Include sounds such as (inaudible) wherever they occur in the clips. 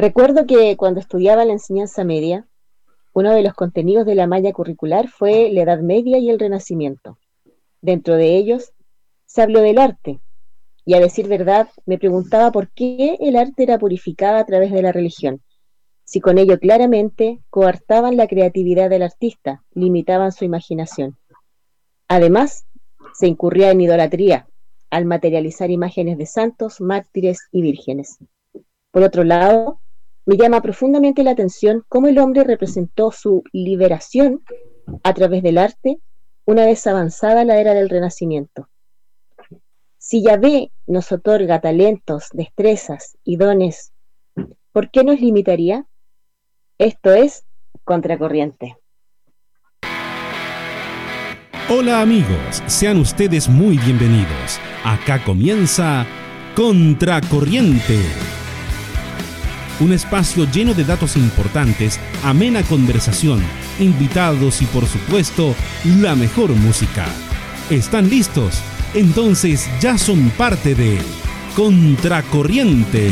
Recuerdo que cuando estudiaba la enseñanza media, uno de los contenidos de la malla curricular fue la Edad Media y el Renacimiento. Dentro de ellos se habló del arte, y a decir verdad me preguntaba por qué el arte era purificado a través de la religión, si con ello claramente coartaban la creatividad del artista, limitaban su imaginación. Además, se incurría en idolatría al materializar imágenes de santos, mártires y vírgenes. Por otro lado, me llama profundamente la atención cómo el hombre representó su liberación a través del arte una vez avanzada la era del Renacimiento. Si Yahvé nos otorga talentos, destrezas y dones, ¿por qué nos limitaría? Esto es Contracorriente. Hola amigos, sean ustedes muy bienvenidos. Acá comienza Contracorriente. Un espacio lleno de datos importantes, amena conversación, invitados y por supuesto la mejor música. ¿Están listos? Entonces ya son parte de Contracorriente.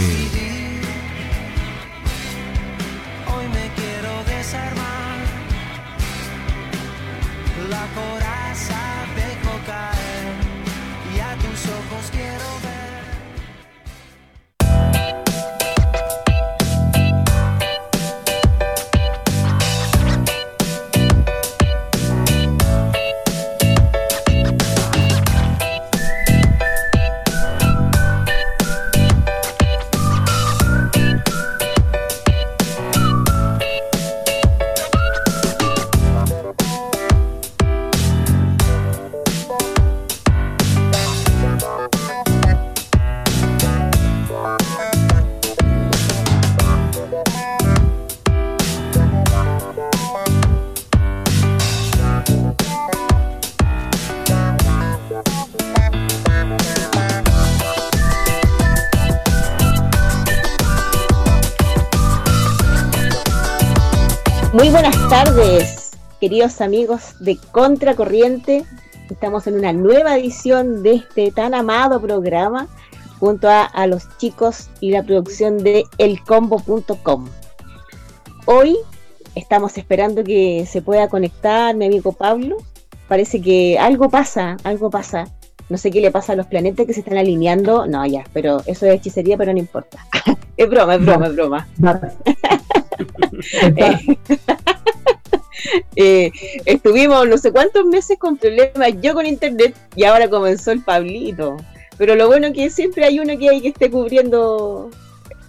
Queridos amigos de Contracorriente. Estamos en una nueva edición de este tan amado programa junto a, los chicos y la producción de elcombo.com. Hoy estamos esperando que se pueda conectar mi amigo Pablo. Parece que algo pasa, algo pasa. No sé qué le pasa a los planetas que se están alineando. No, ya, pero eso es hechicería, pero no importa. (laughs) es broma, es broma, es broma. Eh, estuvimos no sé cuántos meses con problemas, yo con internet, y ahora comenzó el Pablito. Pero lo bueno es que siempre hay uno que hay que esté cubriendo,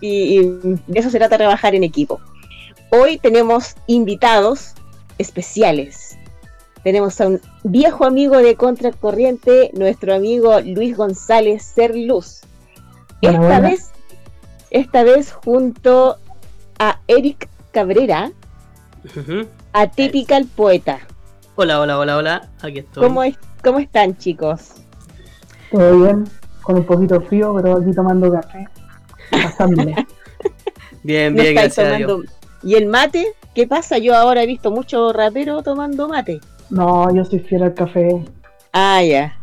y, de eso se trata trabajar en equipo. Hoy tenemos invitados especiales. Tenemos a un viejo amigo de Contracorriente, nuestro amigo Luis González Serluz. Esta vez, esta vez junto a Eric Cabrera, Atípica el poeta. Hola, hola, hola, hola. Aquí estoy. ¿Cómo, es, ¿Cómo están, chicos? Todo bien, con un poquito frío, pero aquí tomando café. Pasándole. (laughs) bien, bien, gracias ¿Y el mate? ¿Qué pasa? Yo ahora he visto mucho rapero tomando mate. No, yo soy fiel al café. Ah, ya.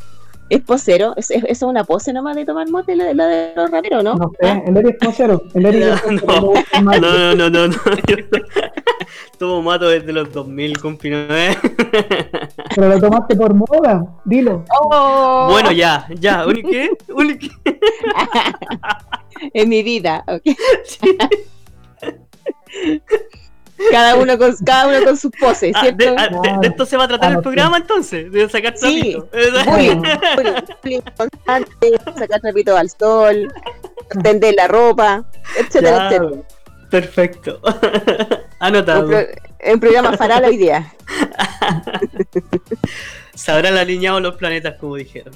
¿Es posero? ¿Es, es, una pose nomás de tomar mate la, la de los raperos, no? No sé, el Eri es posero. El Eri es posero. No, no, no, no, no. (laughs) Tomo mato desde los 2000, compi, ¿no? Pero lo tomaste por moda, dilo. Oh. Bueno, ya, ya. qué? qué? (laughs) en mi vida, ok. (laughs) Sí. Cada uno con, cada uno con sus poses, ah, ¿cierto? Ah, de, esto se va a tratar el programa entonces, de sacar trapito. Sí, (laughs) sacar trapito al sol, tender la ropa, etcétera, etcétera. Perfecto. (laughs) Anotado. Un, programa faral hoy día. (laughs) Se habrán alineado los planetas, como dijeron.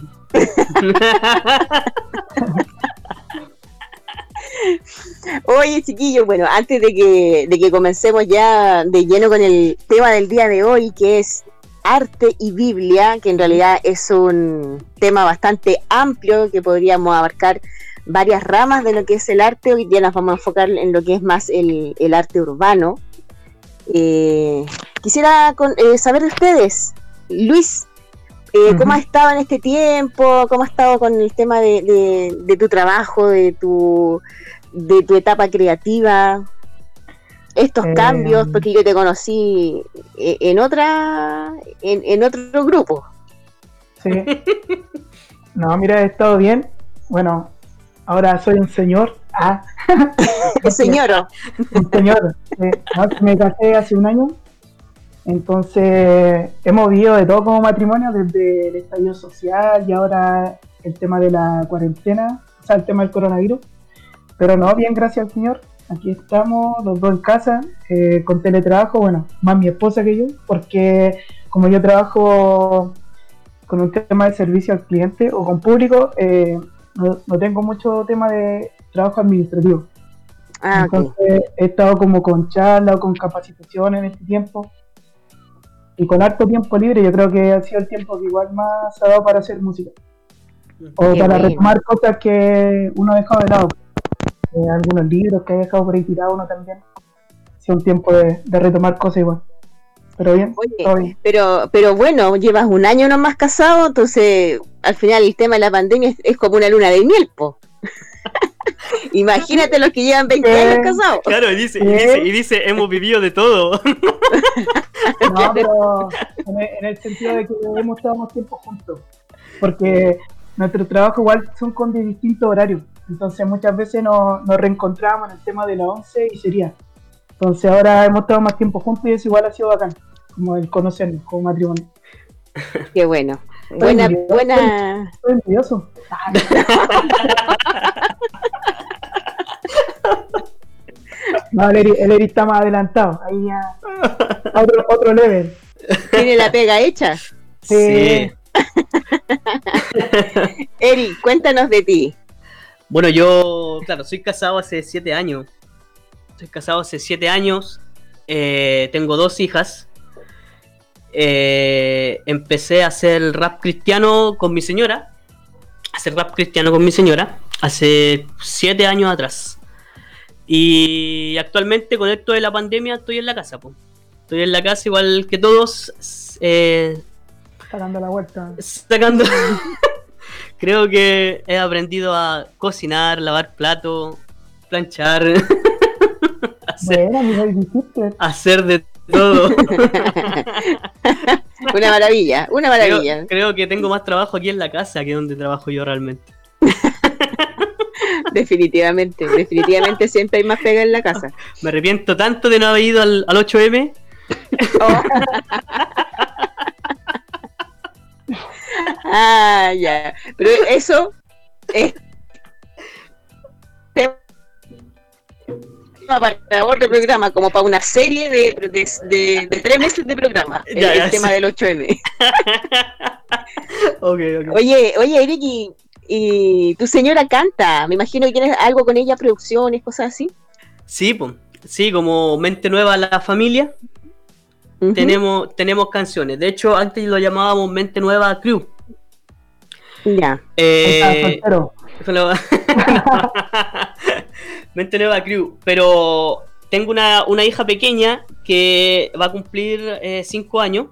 Oye, chiquillos, bueno, antes de que, de que comencemos ya de lleno con el tema del día de hoy, que es arte y Biblia, que en realidad es un tema bastante amplio que podríamos abarcar varias ramas de lo que es el arte. Hoy día nos vamos a enfocar en lo que es más el, arte urbano. Eh, quisiera eh, saber de ustedes, Luis, eh, ¿Cómo has estado en este tiempo? ¿Cómo has estado con el tema de, tu trabajo, de tu de tu etapa creativa, estos Eh, cambios, porque yo te conocí eh, en otra, en, en otro grupo. Sí. No, mira, he estado bien. Bueno, ahora soy un señor. Ah, (laughs) Señor, un señor. Eh, me casé hace un año. Entonces, hemos vivido de todo como matrimonio, desde el estallido social y ahora el tema de la cuarentena, o sea, el tema del coronavirus. Pero no, bien, gracias al Señor. Aquí estamos, los dos en casa, eh, con teletrabajo, bueno, más mi esposa que yo, porque como yo trabajo con un tema de servicio al cliente o con público, eh, no, no tengo mucho tema de trabajo administrativo. ah. Entonces he estado como con charlas o con capacitaciones en este tiempo. Y con harto tiempo libre, yo creo que ha sido el tiempo que igual más se ha dado para hacer música. O Qué para retomar cosas que uno ha dejado de lado. Eh, algunos libros que ha dejado por ahí tirado uno también. Sido un tiempo de, de retomar cosas igual. Pero bien, todo Oye, bien. pero, pero bueno, llevas un año nomás casado, entonces al final el tema de la pandemia es, es como una luna de miel, po. (laughs) Imagínate los que llevan 20 Eh. años casados. Claro, y dice, y dice, y dice, hemos vivido de todo. (laughs) No, pero en el, en el sentido de que hemos estado más tiempo juntos. Porque nuestro trabajo igual son con de distintos horarios. Entonces muchas veces nos, nos reencontramos en el tema de la 11 y sería. Entonces ahora hemos estado más tiempo juntos y eso igual ha sido bacán. Como el conocernos como matrimonio. (laughs) Qué bueno. Buena, buena. Estoy envidioso. (laughs) No, el Eri, el Eri está más adelantado. Ahí ya. Otro, otro level. Tiene la pega hecha. Sí. (laughs) Eri, cuéntanos de ti. Bueno, yo, claro, soy casado hace siete años. Soy casado hace siete años. eh, tengo dos hijas. eh, empecé a hacer rap cristiano con mi señora. Hacer rap cristiano con mi señora. Hace siete años atrás. Y actualmente con esto de la pandemia estoy en la casa. po. Estoy en la casa igual que todos. eh, Está dando la vuelta. sacando. (laughs) Creo que he aprendido a cocinar, lavar plato, planchar, (laughs) hacer, Bueno, mira, ¿qué hiciste? hacer de todo. (laughs) Una maravilla, una maravilla. creo, creo que tengo más trabajo aquí en la casa que donde trabajo yo realmente. (laughs) Definitivamente, definitivamente siempre hay más pega en la casa. Me arrepiento tanto de no haber ido al, al 8M. Ah, ya. Pero eso es tema para otro programa, como para una serie de, de, de- de tres meses de programa, el, Ya, ya, el tema del 8M. (laughs) Ok, ok. Oye, oye, Eric, y, y tu señora canta, me imagino que tienes algo con ella, producciones, cosas así. Sí, po. sí, como mente nueva a la familia, Tenemos, tenemos canciones. De hecho, antes lo llamábamos mente nueva crew. Ya. Está Eh. Pero- (laughs) Mente Nueva Crew. Pero tengo una, una hija pequeña que va a cumplir 5 años.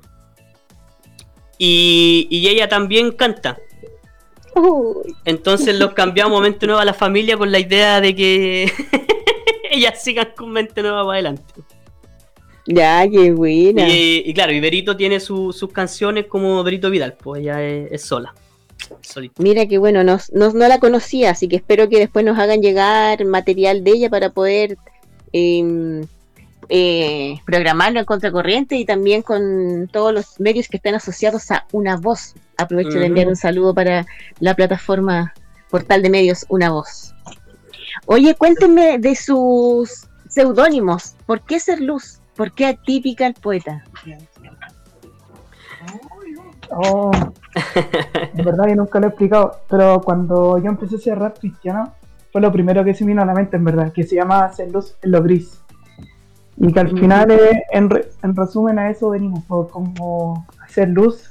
Y, y ella también canta. Entonces los cambiamos a Mente Nueva a la familia con la idea de que (laughs) ellas sigan con Mente Nueva para adelante. Ya, qué buena. Y, y claro, y Berito tiene su- sus canciones como Berito Vidal, pues ella es, es sola. Solita. Mira que bueno, no, no, no la conocía, así que espero que después nos hagan llegar material de ella para poder eh, eh, programarlo en contracorriente y también con todos los medios que estén asociados a Una Voz. Aprovecho de enviar un saludo para la plataforma portal de medios Una Voz. Oye, cuéntenme de sus seudónimos. ¿Por qué ser luz? ¿Por qué atípica el poeta? Oh, en verdad que nunca lo he explicado, pero cuando yo empecé a hacer rap cristiano, fue lo primero que se me vino a la mente, en verdad, que se llama hacer luz en lo gris. Y que al Mm. final, eh, en, re- en resumen, a eso venimos, por como hacer luz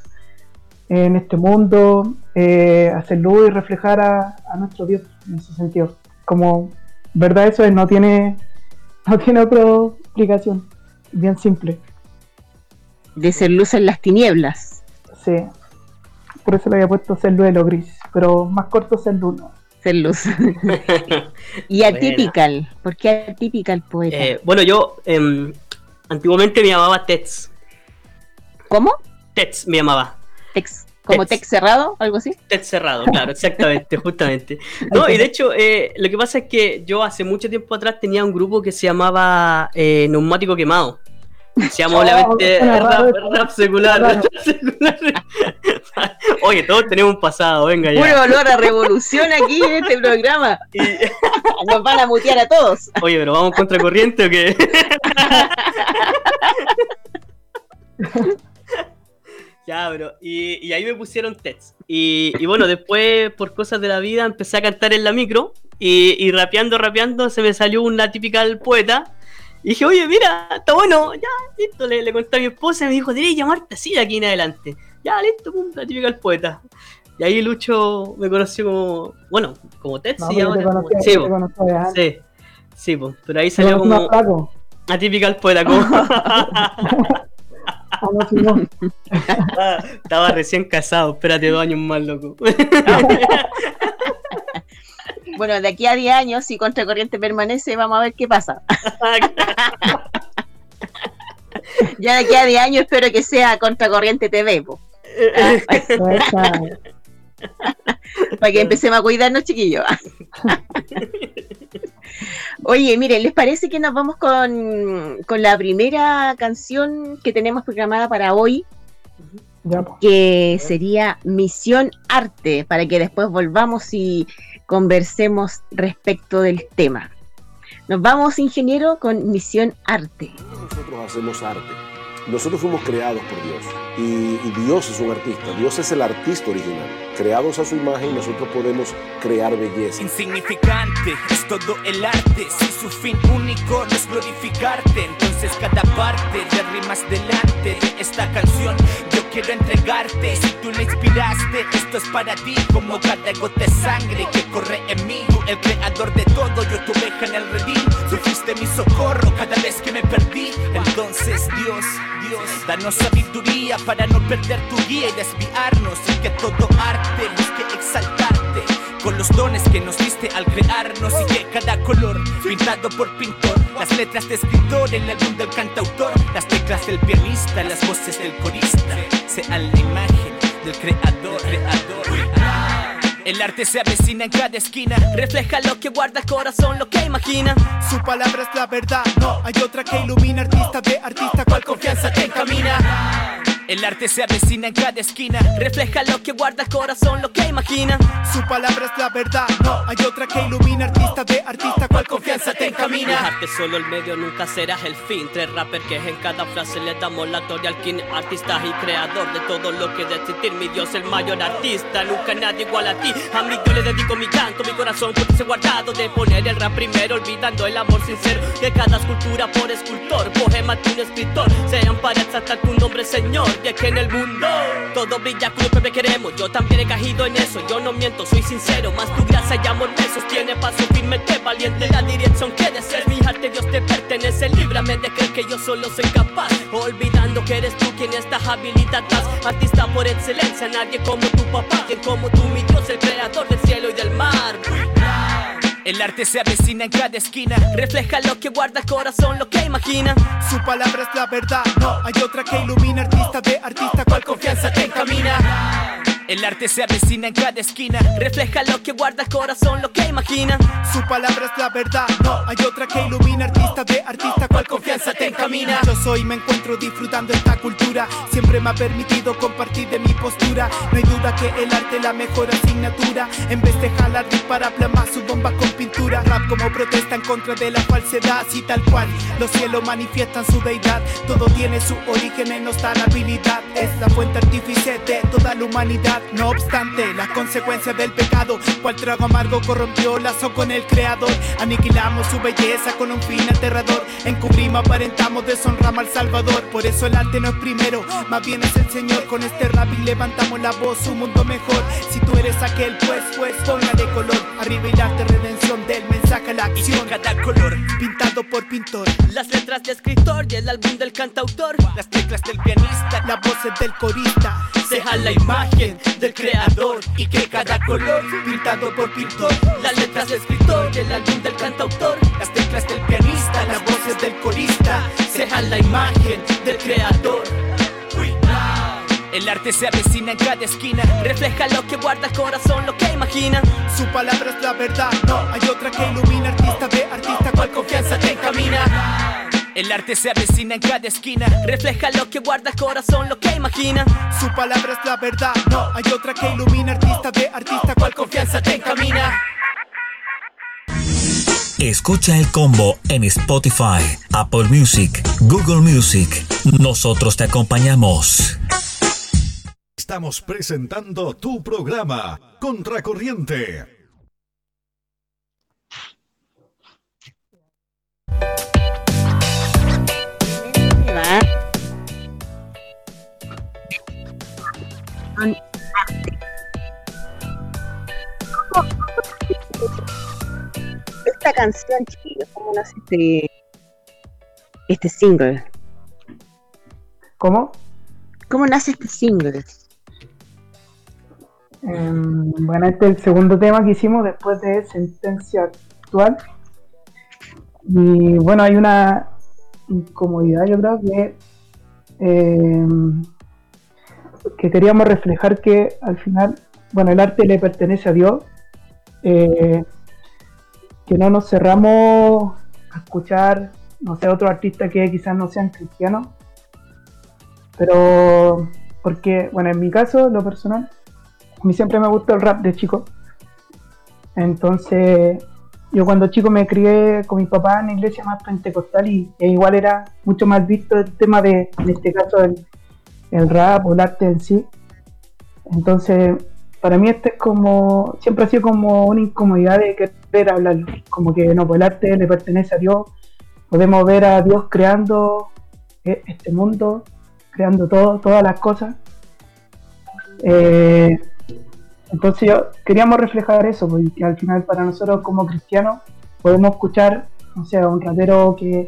en este mundo, eh, hacer luz y reflejar a, a nuestro Dios en ese sentido. Como, verdad, eso es, no tiene, no tiene otra explicación, bien simple. De ser luz en las tinieblas. Sí. Por eso le había puesto ser luz de lo gris. Pero más corto ser luz. Mr. Luz. (laughs) y Atypical, ¿por qué Atypical poeta? Eh, bueno, yo em, antiguamente me llamaba Tets. ¿Cómo? Tets me llamaba. Tex. ¿Como Tex cerrado? ¿Algo así? Tex cerrado, claro, exactamente, (laughs) justamente. No, y de hecho, eh, lo que pasa es que yo hace mucho tiempo atrás tenía un grupo que se llamaba eh, Neumático Quemado. Se llama obviamente rap, (laughs) rap, secular, Oye, todos tenemos un pasado, venga ya. Puro olor a revolución aquí en este programa. Y... (laughs) Nos van a mutear a todos. Oye, pero ¿vamos contra corriente o qué? (laughs) Ya, bro. Y, ahí me pusieron Tets. Y, y, bueno, después, por cosas de la vida, empecé a cantar en la micro. Y, y rapeando, rapeando, se me salió una típica poeta. Y dije, oye, mira, está bueno, ya, listo. Le, le conté a mi esposa y me dijo, diré llamarte así de aquí en adelante. Ya, listo, pum, la típica poeta. Y ahí Lucho me conoció como, bueno, como Tets. y ahora, sí, sí, sí, pero ahí salió como... Atípica poeta, como... (laughs) (laughs) estaba, recién casado, espérate dos años más, loco. (laughs) bueno, de aquí a 10 años, si Contracorriente permanece, vamos a ver qué pasa. (laughs) ya de aquí a 10 años espero que sea Contracorriente TV. (laughs) Para que empecemos a cuidarnos, chiquillos. (laughs) Oye, miren, ¿les parece que nos vamos con, la primera canción que tenemos programada para hoy? que sería Misión Arte, para que después volvamos y conversemos respecto del tema. Nos vamos, ingeniero, con Misión Arte. Nosotros hacemos arte. Nosotros fuimos creados por Dios y, Dios es un artista. Dios es el artista original. Creados a su imagen, nosotros podemos crear belleza. Insignificante es todo el arte. Si su fin único no es glorificarte, entonces cada parte de rimas delante de esta canción yo quiero entregarte. Si tú la inspiraste, esto es para ti. Como cada gota de sangre que corre en mí. Tú, el creador de todo, yo tu oveja en el redil. Tú mi socorro cada vez que me perdí. Entonces, Dios, Dios, danos sabiduría para no perder tu guía y desviarnos y que todo arte busque exaltarte con los dones que nos diste al crearnos y que cada color pintado por pintor, las letras de escritor, el álbum del cantautor, las teclas del pianista, las voces del corista, sean la imagen del creador. El arte se avecina en cada esquina, refleja lo que guarda el corazón, lo que imagina. Su palabra es la verdad, no hay otra que ilumina, artista de artista, cual confianza te encamina. El arte se avecina en cada esquina, refleja lo que guarda el corazón, lo que imagina. Su palabra es la verdad, no hay otra que ilumina, artista de artista, cual confianza te encamina. El arte solo el medio, nunca serás el fin. Tres rappers que en cada frase le damos la gloria al king, artista y creador de todo lo que de existir. Mi Dios, el mayor artista, nunca nadie igual a ti. A mí yo le dedico mi canto, mi corazón, porque se guardado de poner el rap primero, olvidando el amor sincero de cada escultura por escultor, poema de un escritor. Sean para exaltar tu nombre, Señor y que en el mundo todo brilla como que queremos. Yo también he caído en eso, yo no miento, soy sincero. Más tu gracia y amor me sostiene, paso firme, te valiente. La dirección que desees, arte, Dios te pertenece. Líbrame de creer que yo solo soy capaz. Olvidando que eres tú quien estás habilitadas. Artista por excelencia, nadie como tu papá, quien como tú, mi Dios, el creador del cielo y del mar. El arte se avecina en cada esquina, refleja lo que guarda el corazón, lo que imagina. Su palabra es la verdad, no hay otra que ilumina, artista de artista, cual confianza te encamina. El arte se avecina en cada esquina, refleja lo que guarda el corazón, lo que imagina. Su palabra es la verdad, no hay otra que ilumina, artista de artista, cual confianza te encamina. Yo soy, me encuentro disfrutando esta cultura, siempre me ha permitido compartir de mi postura. No hay duda que el arte es la mejor asignatura, en vez de jalar para plasmar su bomba con pintura. Rap como protesta en contra de la falsedad, y tal cual, los cielos manifiestan su deidad. Todo tiene su origen en habilidad, es la fuente artífice de toda la humanidad. No obstante, las consecuencias del pecado, cual trago amargo corrompió lazo con el creador. Aniquilamos su belleza con un fin aterrador. Encubrimos, aparentamos, deshonramos al Salvador. Por eso el arte no es primero, más bien es el Señor. Con este rap y levantamos la voz, un mundo mejor. Si tú eres aquel, pues, pues, de color. Arriba y arte, redención del la acción. Cada color, pintado por pintor. Las letras de escritor y el álbum del cantautor. Las teclas del pianista, las voces del corista. sea la imagen del creador y que cada color pintado por pintor, las letras del escritor, el álbum del cantautor, las teclas del pianista, las voces del corista, sean la imagen del creador. El arte se avecina en cada esquina, refleja lo que guarda el corazón, lo que imagina. Su palabra es la verdad, no hay otra que ilumina, artista de artista, cual confianza te encamina. El arte se avecina en cada esquina, refleja lo que guarda el corazón, lo que imagina. Su palabra es la verdad, no hay otra que ilumina, artista de artista, cual confianza te encamina. Escucha el combo en Spotify, Apple Music, Google Music. Nosotros te acompañamos. Estamos presentando tu programa, Contracorriente. Esta canción, chicos, ¿cómo nace este, este single? ¿Cómo? ¿Cómo nace este single? Em, bueno, este es el segundo tema que hicimos después de Sentencia Actual. Y bueno, hay una incomodidad, yo creo que, em, que queríamos reflejar que al final, bueno, el arte le pertenece a Dios, eh, que no nos cerramos a escuchar, no sé, otros artistas que quizás no sean cristianos, pero porque, bueno, en mi caso, lo personal, a mí siempre me gustó el rap de chico. Entonces, yo cuando chico me crié con mi papá en la iglesia más pentecostal y, e igual era mucho más visto el tema de, en este caso, el, rap o el arte en sí. Entonces, para mí este es como, siempre ha sido como una incomodidad de querer hablarlo. Como que no, pues el arte le pertenece a Dios. Podemos ver a Dios creando eh, este mundo, creando todo, todas las cosas. Eh, entonces yo, queríamos reflejar eso, porque al final para nosotros como cristianos podemos escuchar, o sea, un ratero que,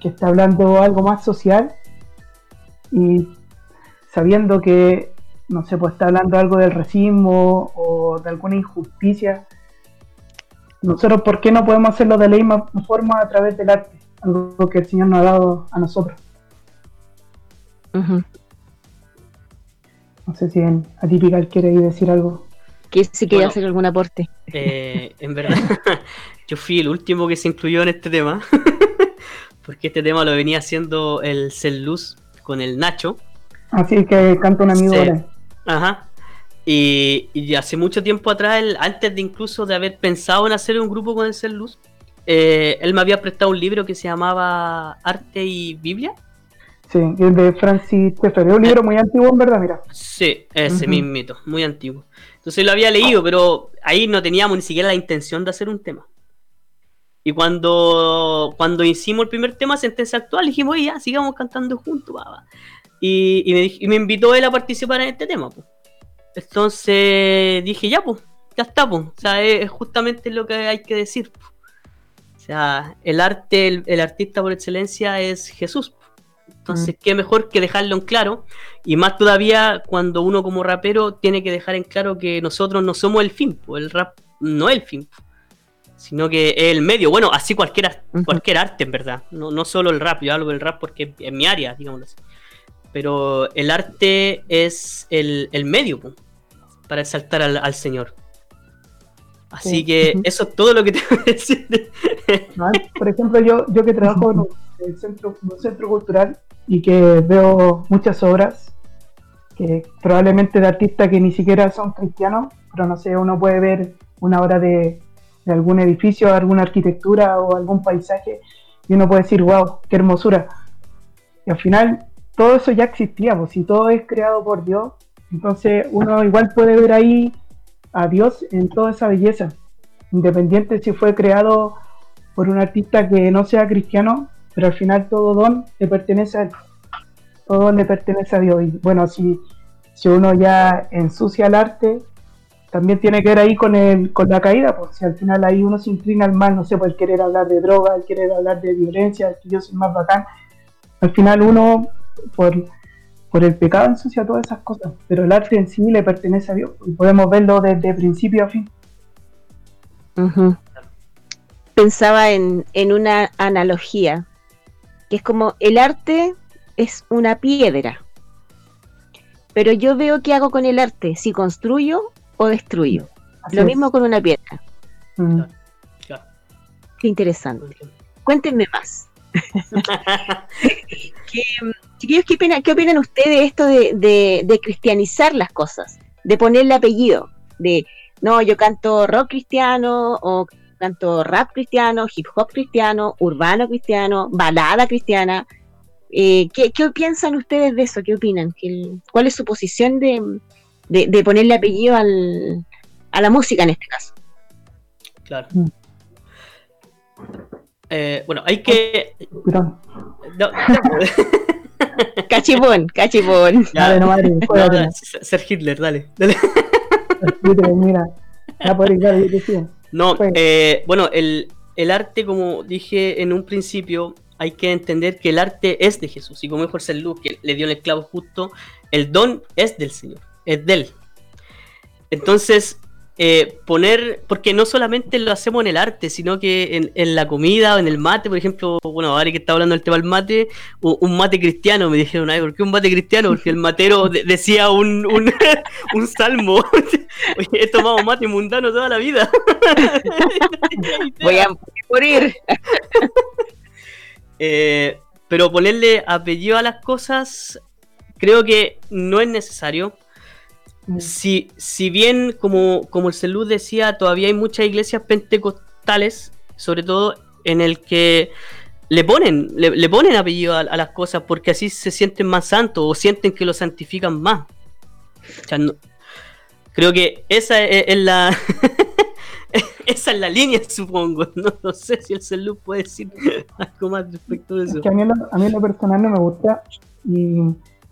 que está hablando algo más social y sabiendo que, no sé, pues está hablando algo del racismo o de alguna injusticia. Nosotros, ¿por qué no podemos hacerlo de la misma forma a través del arte? Algo que el Señor nos ha dado a nosotros. No sé si en Atípical quiere decir algo. Que si quiere Bueno. hacer algún aporte. Eh, en verdad, (laughs) yo fui el último que se incluyó en este tema. (laughs) Porque este tema lo venía haciendo el Cellus con el Nacho. Así que canta un amigo Sí. ahora. Ajá. Y, y hace mucho tiempo atrás, él, antes de incluso de haber pensado en hacer un grupo con el Cellus, eh, él me había prestado un libro que se llamaba Arte y Biblia. Sí, el de Francis Schaeffer. Es un libro muy antiguo, en verdad, mira. Sí, ese Ujú. mismito, muy antiguo. Entonces lo había leído, pero ahí no teníamos ni siquiera la intención de hacer un tema. Y cuando, cuando hicimos el primer tema, Sentencia Actual, dijimos, oye, ya, sigamos cantando juntos, va". Y, y me, y me invitó él a participar en este tema. pues. Entonces dije, ya, pues, ya está, pues. O sea, es, es justamente lo que hay que decir. po. O sea, el arte, el, el artista por excelencia es Jesús. Entonces, qué mejor que dejarlo en claro. Y más todavía cuando uno como rapero tiene que dejar en claro que nosotros no somos el fin, po. el rap no es el fin, po. sino que es el medio. Bueno, así cualquier, cualquier arte, en verdad. No, no solo el rap, yo hablo del rap porque es mi área, digámoslo así. Pero el arte es el, el medio po, para exaltar al, al Señor. Así Sí. que eso es todo lo que (laughs) tengo que decir. ¿no? Por ejemplo, yo, yo que trabajo en un, en centro, en un centro cultural y que veo muchas obras, que probablemente de artistas que ni siquiera son cristianos, pero no sé, uno puede ver una obra de, de algún edificio, alguna arquitectura o algún paisaje y uno puede decir, wow, qué hermosura. Y al final todo eso ya existía, pues si todo es creado por Dios, entonces uno igual puede ver ahí a Dios en toda esa belleza, independiente si fue creado por un artista que no sea cristiano, pero al final todo don le pertenece a él. Todo don le pertenece a Dios. Y bueno, si, si uno ya ensucia el arte, también tiene que ver ahí con el, con la caída, si al final ahí uno se inclina al mal, no sé, por el querer hablar de droga, el querer hablar de violencia, el que yo soy más bacán. Al final uno, por, por el pecado ensucia todas esas cosas, pero el arte en sí le pertenece a Dios y podemos verlo desde principio a fin. Pensaba en, en una analogía, que es como el arte es una piedra, pero yo veo qué hago con el arte, si construyo o destruyo. Así Lo es. mismo con una piedra. Mm. Qué interesante. Cuéntenme más. (laughs) ¿Qué, chiquillos, ¿qué, opinan, qué opinan ustedes de esto de, de- de cristianizar las cosas? De ponerle apellido. De, no, yo canto rock cristiano o canto rap cristiano, hip hop cristiano, urbano cristiano, balada cristiana. Eh, ¿qué, qué piensan ustedes de eso? ¿Qué opinan? ¿Qué- ¿Cuál es su posición de, de- de ponerle apellido al- a la música en este caso? Claro. Mm. Eh, bueno, hay que. Perdón. no, (laughs) Cachipón, cachipón. ya, Dale, no, madre, no, dale, ser Hitler, dale. dale. Mira. Ya por ahí, claro, yo te sigo. No, Pues- eh, bueno, el, el arte, como dije en un principio, hay que entender que el arte es de Jesús. Y como dijo el Luz, que le dio el clavo justo, el don es del Señor, es de Él. Entonces, eh, poner, porque no solamente lo hacemos en el arte, sino que en, en la comida o en el mate, por ejemplo, bueno, ahora que está hablando del tema del mate, un mate cristiano, me dijeron, ay, ¿por qué un mate cristiano? Porque el matero de- decía un, un, (laughs) un salmo. (laughs) Oye, he tomado mate mundano toda la vida. (laughs) Voy a morir. Eh, pero ponerle apellido a las cosas creo que no es necesario. Mm. Si, si bien, como, como el Celud decía, todavía hay muchas iglesias pentecostales, sobre todo en el que le ponen, le, le ponen apellido a, a las cosas porque así se sienten más santos o sienten que lo santifican más. O sea, no- creo que esa es, es la (laughs) esa es la línea, supongo. No, no sé si el Celud puede decir algo más respecto de eso. Es que a mí, lo- a mí lo personal no me gusta y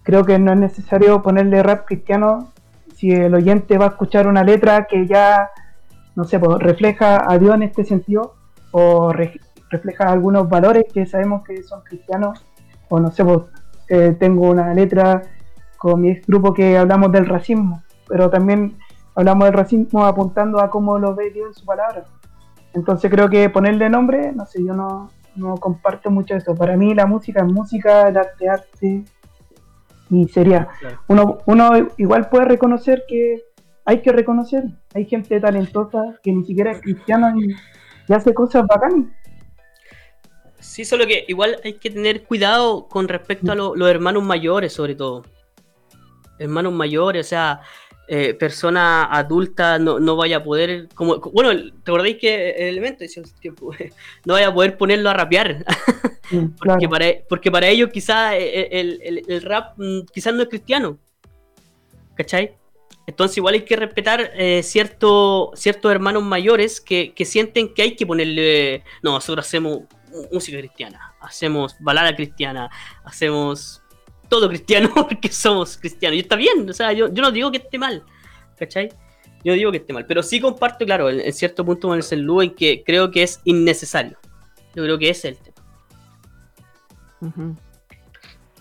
creo que no es necesario ponerle rap cristiano si el oyente va a escuchar una letra que ya, no sé, pues, refleja a Dios en este sentido o re- refleja algunos valores que sabemos que son cristianos o no sé, pues, eh, tengo una letra con mi grupo que hablamos del racismo, pero también hablamos del racismo apuntando a cómo lo ve Dios en su palabra. Entonces creo que ponerle nombre, no sé, yo no, no comparto mucho eso. Para mí la música es música, el arte arte. Y sería, Claro. uno, uno igual puede reconocer que hay que reconocer, hay gente talentosa que ni siquiera es cristiana y, y hace cosas bacanas. Sí, solo que igual hay que tener cuidado con respecto a lo- los hermanos mayores, sobre todo. Hermanos mayores, o sea, eh, personas adultas no, no vaya a poder. como Bueno, ¿te acordáis que el elemento dice tiempo? (laughs) No vaya a poder ponerlo a rapear. (laughs) Sí, Porque, claro. para, porque para ellos quizás el, el- el rap mm, quizás no es cristiano. ¿Cachai? Entonces igual hay que respetar eh, cierto, ciertos hermanos mayores que, que sienten que hay que ponerle... No, nosotros hacemos música cristiana, hacemos balada cristiana, hacemos todo cristiano (laughs) porque somos cristianos. Y está bien, o sea, yo, yo no digo que esté mal, ¿cachai? Yo no digo que esté mal, pero sí comparto, claro, en, en cierto punto con el Celú en que creo que es innecesario. Yo creo que es el tema.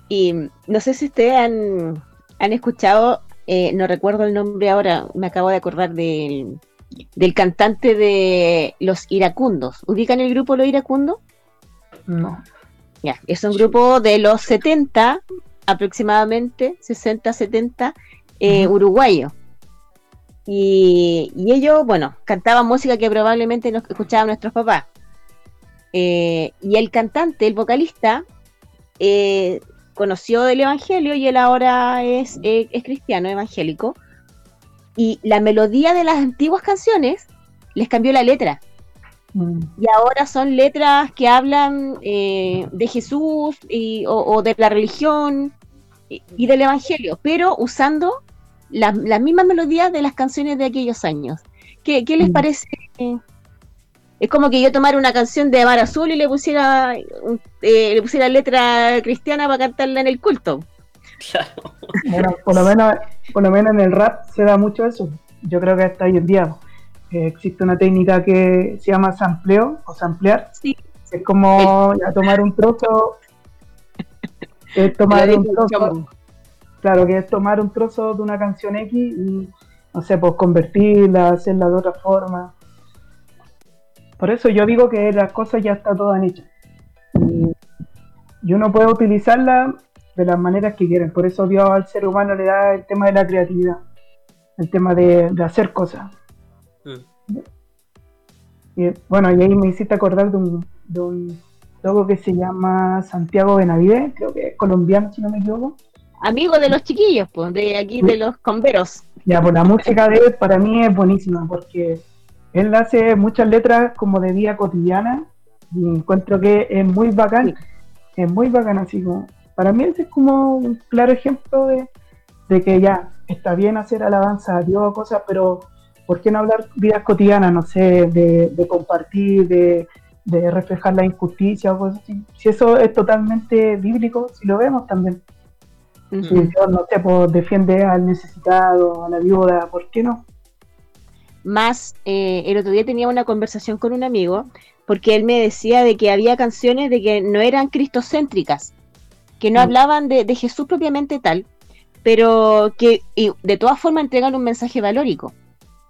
Y no sé si ustedes han, han escuchado, eh, no recuerdo el nombre ahora, me acabo de acordar del, del cantante de Los Iracundos. ¿Ubican el grupo Los Iracundos? No. Ya, es un grupo de los 70 aproximadamente, 60, 70, eh, uruguayo. Y, y ellos, bueno, cantaban música que probablemente nos escuchaban nuestros papás. Eh, y el cantante, el vocalista, eh, conoció del Evangelio y él ahora es, eh, es cristiano evangélico. Y la melodía de las antiguas canciones les cambió la letra Mm, y ahora son letras que hablan eh, de Jesús y- o, o de la religión y, y del Evangelio, pero usando las, las mismas melodías de las canciones de aquellos años. ¿Qué, qué les Mm. parece? Es como que yo tomara una canción de Mar Azul y le pusiera, eh, le pusiera letra cristiana para cantarla en el culto. Claro. Bueno, por lo menos, por lo menos en el rap se da mucho eso. Yo creo que hasta hoy en día eh, existe una técnica que se llama sampleo o samplear. Sí. Es como ya tomar un trozo, es tomar un trozo, Claro, que es tomar un trozo de una canción X y, no sé, pues convertirla, hacerla de otra forma. Por eso yo digo que las cosas ya están todas hechas. Y, uno puede utilizarla de las maneras que quieren. Por eso Dios al ser humano le da el tema de la creatividad, el tema de, de hacer cosas. Mm. Y, bueno, y ahí me hiciste acordar de un, de un loco que se llama Santiago Benavides, creo que es colombiano, si no me equivoco. Amigo de los chiquillos, pues, de aquí de los converos. Ya, pues la música de él para mí es buenísima porque él hace muchas letras como de vida cotidiana y encuentro que es muy bacán, es muy bacán así como, para mí ese es como un claro ejemplo de, de que ya está bien hacer alabanza a Dios o cosas, pero ¿por qué no hablar vidas cotidianas, no sé, de, de compartir, de, de reflejar la injusticia o cosas así? Si eso es totalmente bíblico, si lo vemos también. Si Dios, no sé, pues defiende al necesitado, a la viuda, ¿por qué no? Más, eh, el otro día tenía una conversación con un amigo porque él me decía de que había canciones de que no eran cristocéntricas, que no Mm. hablaban de, de Jesús propiamente tal, pero que y de todas formas entregan un mensaje valórico.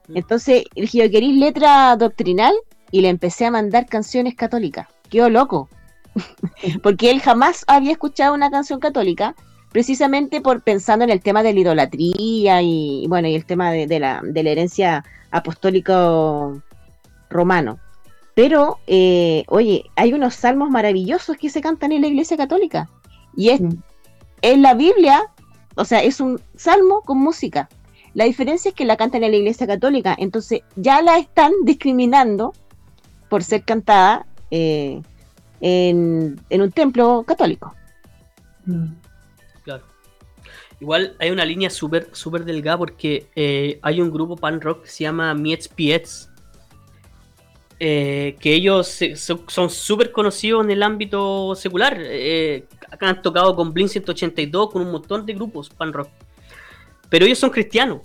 Mm. Entonces, dije, yo queréis letra doctrinal y le empecé a mandar canciones católicas. Quedó loco. (laughs) Porque él jamás había escuchado una canción católica, precisamente por pensando en el tema de la idolatría y, bueno, y el tema de, de la, de la herencia apostólico romano. Pero, eh, oye, hay unos salmos maravillosos que se cantan en la iglesia católica. Y es, Mm. en la Biblia, o sea, es un salmo con música. La diferencia es que la cantan en la iglesia católica, entonces ya la están (laughs) discriminando por ser cantada eh, en, en un templo católico. Mm. Igual hay una línea súper súper delgada porque eh, hay un grupo pan rock que se llama Miets Piets. eh, que ellos se- son súper conocidos en el ámbito secular. eh, acá han tocado con Blink 182, con un montón de grupos pan rock. Pero ellos son cristianos.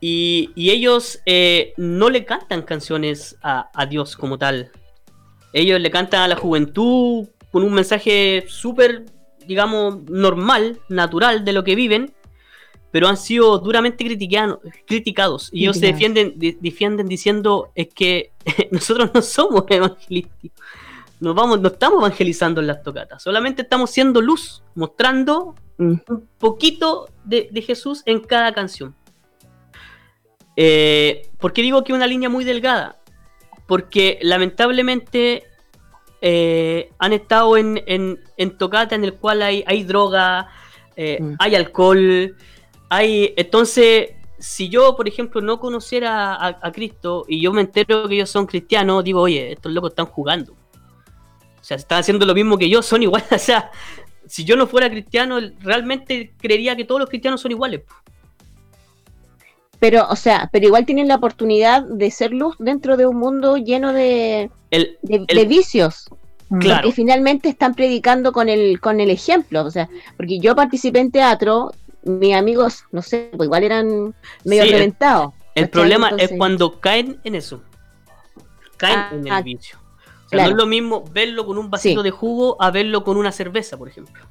Y, y ellos eh, no le cantan canciones a, a Dios como tal. Ellos le cantan a la juventud con un mensaje súper, digamos, normal, natural de lo que viven, pero han sido duramente criticados. criticados. Y ellos se defienden, di- defienden diciendo es que (laughs) nosotros no somos evangelistas. No, vamos, no estamos evangelizando en las tocatas, solamente estamos siendo luz, mostrando Mm. un poquito de, de Jesús en cada canción. Eh, ¿Por qué digo que es una línea muy delgada? Porque lamentablemente eh, han estado en, en, en tocata en el cual hay, hay droga, eh, Mm. hay alcohol, hay... Entonces, si yo, por ejemplo, no conociera a, a Cristo y yo me entero que ellos son cristianos, digo, oye, estos locos están jugando. O sea, están haciendo lo mismo que yo, son iguales. (laughs) O sea, si yo no fuera cristiano, realmente creería que todos los cristianos son iguales. Pero, o sea, pero igual tienen la oportunidad de ser luz dentro de un mundo lleno de, El, de- El- de vicios. Mm. Claro. Y finalmente están predicando con el, con el ejemplo. O sea, porque yo participé en teatro, mis amigos, no sé, pues igual eran medio Sí, el- reventados. El problema es cuando caen en eso. Caen Ah, en el ah, vicio. O sea, claro. no es lo mismo verlo con un vasito Sí. de jugo a verlo con una cerveza, por ejemplo.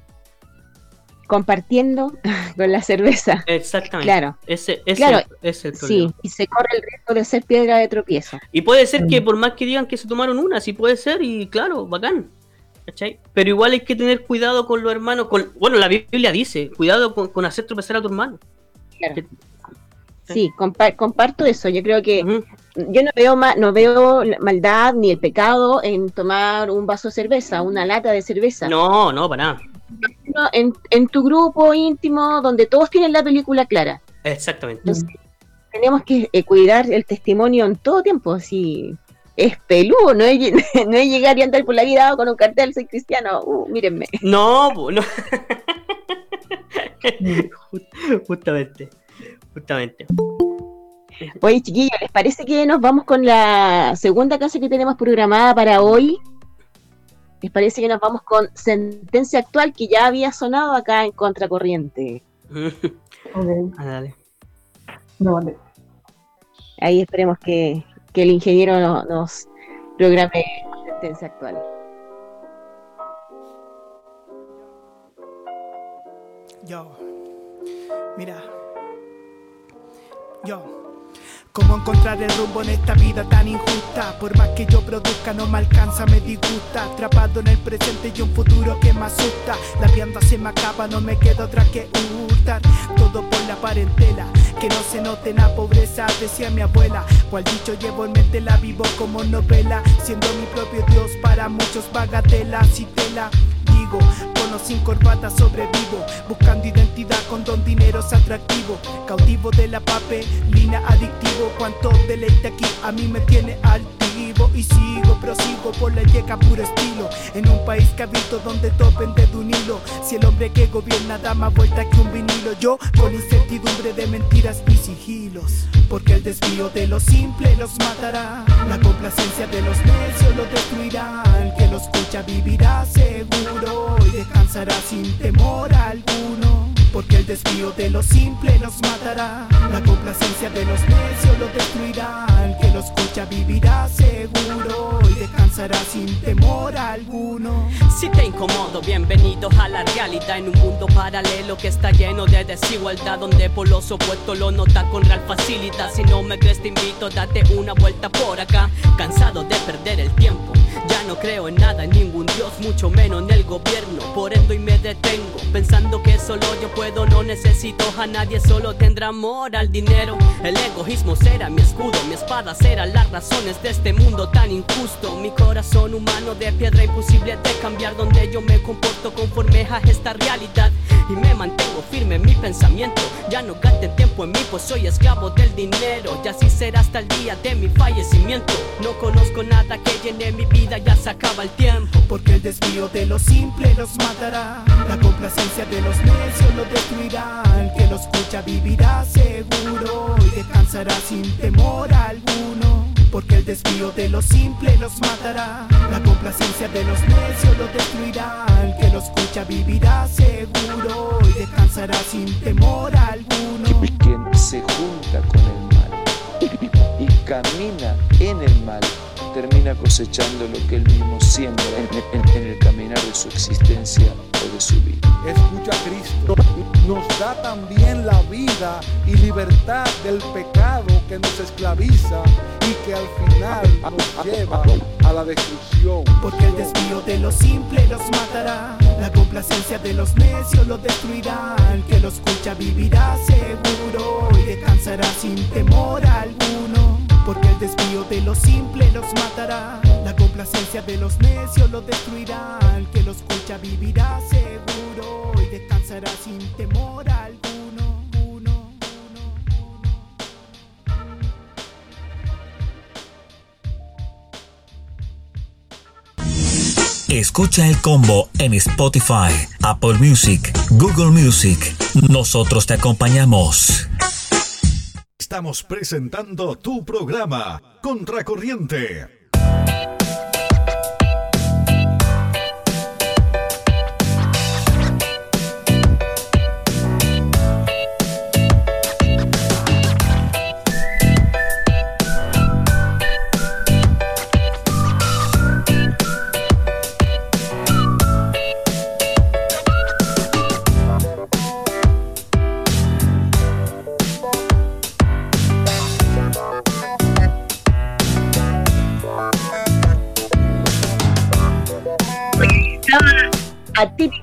Compartiendo (laughs) con la cerveza. Exactamente. Claro. Ese, ese Claro, es el problema. Sí, y se corre el riesgo de ser piedra de tropiezo. Y puede ser que Mm. por más que digan que se tomaron una, sí puede ser, y claro, bacán. ¿Cachai? Pero igual hay que tener cuidado con los hermanos. Con, bueno, la Biblia dice, cuidado con, con hacer tropezar a tu hermano. Claro. Sí, compa- comparto eso. Yo creo que yo no veo ma- no veo maldad ni el pecado en tomar un vaso de cerveza, una lata de cerveza. No, no, para nada. En, en tu grupo íntimo, donde todos tienen la película clara. Exactamente. Entonces, tenemos que eh, cuidar el testimonio en todo tiempo. Si es peludo, no es, (laughs) no es llegar y andar por la vida con un cartel, soy cristiano, uh, mírenme. No, no. Just- (laughs) Justamente. Justamente. Oye, chiquillos, ¿les parece que nos vamos con la segunda clase que tenemos programada para hoy? ¿Les parece que nos vamos con sentencia actual que ya había sonado acá en Contracorriente? (laughs) Ok, Ah, dale. no vale. Ahí esperemos que, que el ingeniero no- nos programe sentencia actual. Yo, mira, yo. ¿Cómo encontrar el rumbo en esta vida tan injusta? Por más que yo produzca no me alcanza, me disgusta. Atrapado en el presente y un futuro que me asusta. La vianda se me acaba, no me queda otra que hurtar. Todo por la parentela, que no se note la pobreza Decía mi abuela, cual dicho llevo en mente la vivo como novela. Siendo mi propio Dios para muchos bagatela Si tela digo, con o sin corbata sobrevivo. Buscando identidad con don dinero es atractivo. Cautivo de la papelina adictivo. Cuánto deleite aquí a mí me tiene altivo Y sigo, prosigo por la yeca puro estilo. En un país que habito donde todo pende de un hilo. Si el hombre que gobierna da más vuelta que un vinilo Yo con incertidumbre de mentiras y sigilos. Porque el desvío de lo simple los matará. La complacencia de los necios lo destruirá. El que lo escucha vivirá seguro Y descansará sin temor alguno porque el desvío de lo simple los matará. La complacencia de los necios lo destruirá. El que lo escucha vivirá seguro y descansará sin temor alguno. Si te incomodo, bienvenido a la realidad en un mundo paralelo que está lleno de desigualdad, donde por los opuestos lo nota con real facilidad. Si no me crees, te invito, date una vuelta por acá. Cansado de perder el tiempo, ya no creo en nada, en ningún dios, mucho menos en el gobierno. Por endo y me detengo, pensando que solo yo puedo, no necesito a nadie, solo tendrá amor al dinero. El egoísmo será mi escudo, mi espada será las razones de este mundo tan injusto. Mi corazón humano de piedra imposible de cambiar, donde yo me comporto conforme a esta realidad. Y me mantengo firme en mi pensamiento. Ya no gasten tiempo en mí, pues soy esclavo del dinero. Y así será hasta el día de mi fallecimiento. No conozco nada que llene mi vida, ya se acaba el tiempo. Porque el desvío de lo simple los matará. La complacencia de los necios destruirá. El que lo escucha vivirá seguro y descansará sin temor alguno. Porque el desvío de lo simple los matará. La complacencia de los necios lo destruirá. El que lo escucha vivirá seguro y descansará sin temor alguno. Quien se junta con el mal y camina en el mal termina cosechando lo que él mismo siembra en, en- en el caminar de su existencia o de su vida. Escucha a Cristo. Nos da también la vida y libertad del pecado que nos esclaviza y que al final nos lleva a la destrucción. Porque el desvío de lo simple los matará. La complacencia de los necios lo destruirá. El que lo escucha vivirá seguro y descansará sin temor alguno. Porque el desvío de lo simple los matará. La complacencia de los necios lo destruirá. El que lo escucha vivirá seguro y descansará sin temor alguno. Uno, uno, uno. Escucha el combo en Spotify, Apple Music, Google Music. Nosotros te acompañamos. Estamos presentando tu programa, Contracorriente.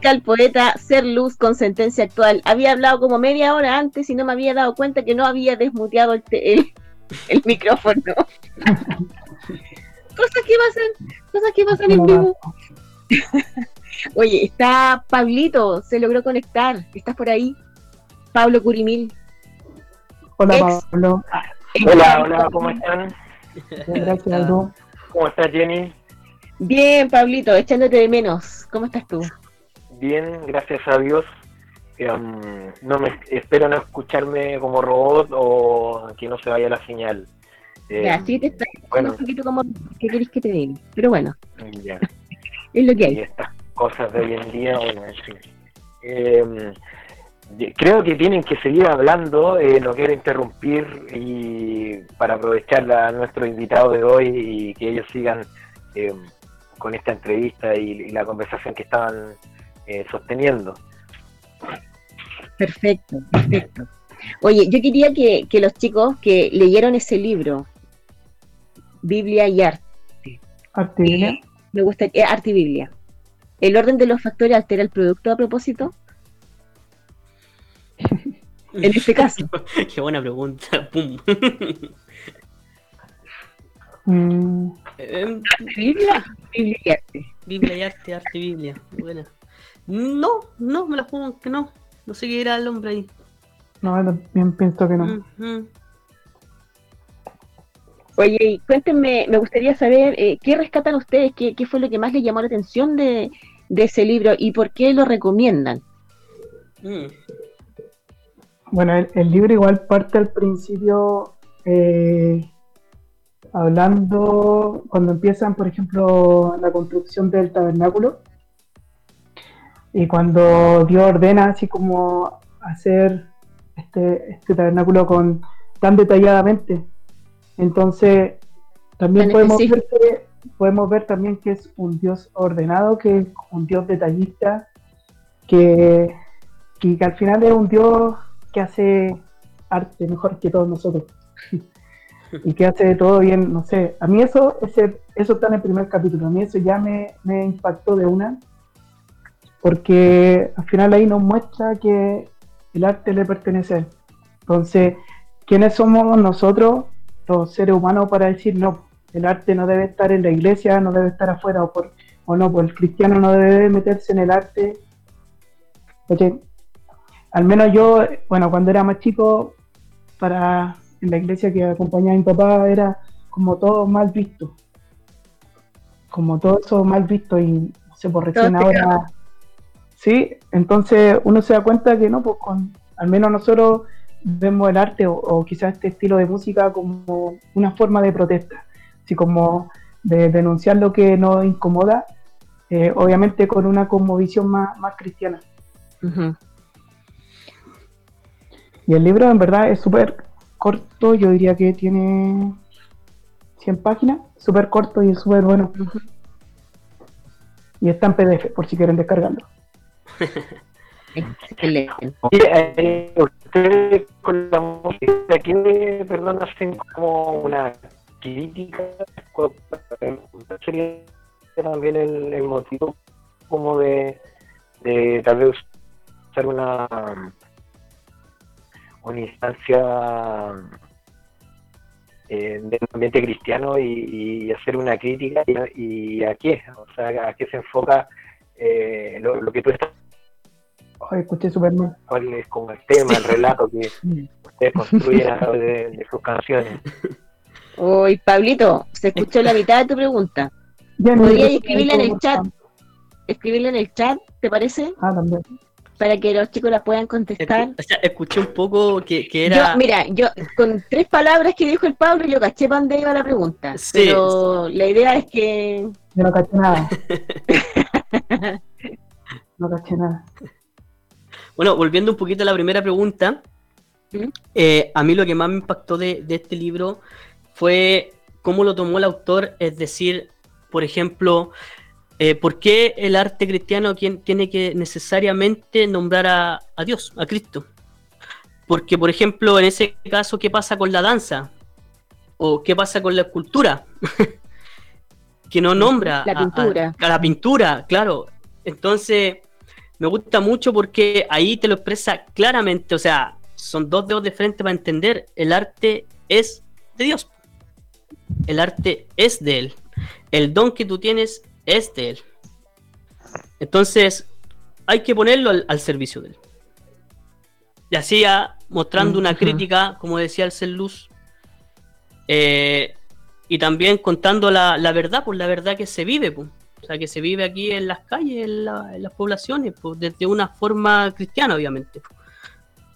Atípica el poeta ser luz con sentencia actual. Había hablado como media hora antes y no me había dado cuenta que no había desmuteado el, el, (laughs) el micrófono. (laughs) cosas que pasan, cosas que pasan en vivo. (laughs) Oye, está Pablito, se logró conectar. ¿Estás por ahí? Pablo Curimil. Hola, Ex- Pablo. Hola, hola, ¿cómo están? Gracias, Aldo. ¿Cómo estás, Jenny? Bien, Pablito, echándote de menos. ¿Cómo estás tú? Bien, gracias a Dios. Em, no me espero no escucharme como robot o que no se vaya la señal. Em, Ya, sí te está bueno. un poquito como que querés que te diga. Pero bueno, ya. (laughs) es lo que y hay. estas cosas de hoy en día, bueno, en fin. Eh, y- creo que tienen que seguir hablando, eh, no quiero interrumpir y para aprovechar a nuestro invitado de hoy y que ellos sigan eh, con esta entrevista y, y la conversación que estaban eh, sosteniendo. Perfecto, perfecto. Oye, yo quería que, que los chicos que leyeron ese libro, Biblia y Arte, Arte y Biblia. eh, me gusta, eh, Arte y Biblia, ¿el orden de los factores altera el producto a propósito? (laughs) en este caso. (laughs) Qué buena pregunta. Pum. Mm, Em, Biblia, Biblia y Arte. Biblia y arte, arte y Biblia. Buena. No, no, me la juego que no. No sé qué era el hombre ahí. no, también pienso que no. Oye, cuéntenme, me gustaría saber eh, qué rescatan ustedes, qué, qué fue lo que más les llamó la atención de, de ese libro y por qué lo recomiendan. Mm. Bueno, el, el libro igual parte al principio eh, hablando, cuando empiezan, por ejemplo, la construcción del tabernáculo, y cuando Dios ordena así como hacer este, este tabernáculo con tan detalladamente. Entonces, también podemos ver, que- podemos ver también que es un Dios ordenado, que es un Dios detallista, que, que, que al final es un Dios que hace arte mejor que todos nosotros. (laughs) y que hace todo bien, no sé. A mí eso, ese, eso está en el primer capítulo, a mí eso ya me, me impactó de una, porque al final ahí nos muestra que el arte le pertenece a él. Entonces, ¿quiénes somos nosotros, los seres humanos, para decir no? El arte no debe estar en la iglesia, no debe estar afuera, o, por, o no, pues el cristiano no debe meterse en el arte. Oye, al menos yo, bueno, cuando era más chico, para en la iglesia que acompañaba a mi papá era como todo mal visto. Como todo eso mal visto y no sé, por recién Todo pecado. ahora. Sí, entonces uno se da cuenta que no, pues con, al menos nosotros vemos el arte o, o quizás este estilo de música como una forma de protesta, así como de denunciar lo que nos incomoda, eh, obviamente con una cosmovisión más, más cristiana. Y el libro en verdad es súper corto, yo diría que tiene 100 páginas, súper corto y súper bueno. Y está en PDF por si quieren descargarlo. Excelente. Eh, ustedes con la música, ¿qué, perdón, hacen como una crítica? ¿Cuál sería también el, motivo como de, tal vez usar una, una instancia eh, del ambiente cristiano y, y hacer una crítica y, y a qué, o sea, a qué se enfoca eh, lo, lo que tú estás Escuché súper mal. cuál es como el tema, el relato que (laughs) ustedes construyen a través de, de sus canciones. Oye, Pablito, se escuchó la mitad de tu pregunta. ¿Podrías escribirla en el chat? Escribirla en el chat, ¿te parece? Ah, también. Para que los chicos la puedan contestar. O sea, escuché un poco que, que era. Yo, mira, yo con tres palabras que dijo el Pablo, yo caché para dónde iba la pregunta. Sí. Pero la idea es que Yo no caché nada. (laughs) no caché nada. Bueno, volviendo un poquito a la primera pregunta, ¿Mm? eh, a mí lo que más me impactó de, de este libro fue cómo lo tomó el autor, es decir, por ejemplo, eh, ¿por qué el arte cristiano tiene que necesariamente nombrar a, a Dios, a Cristo? Porque, por ejemplo, en ese caso, ¿qué pasa con la danza? ¿O qué pasa con la escultura? (laughs) que no nombra La a- a- pintura. a la pintura, claro. Entonces, me gusta mucho porque ahí te lo expresa claramente, o sea, son dos dedos de frente para entender, el arte es de Dios. El arte es de Él. El don que tú tienes es de Él. Entonces, hay que ponerlo al, al servicio de Él. Y así, ya, mostrando una crítica, como decía el Luz, eh, y también contando la, la verdad, pues la verdad que se vive, pues. Sea, que se vive aquí en las calles, en, la- en las poblaciones, pues, desde una forma cristiana, obviamente. pues.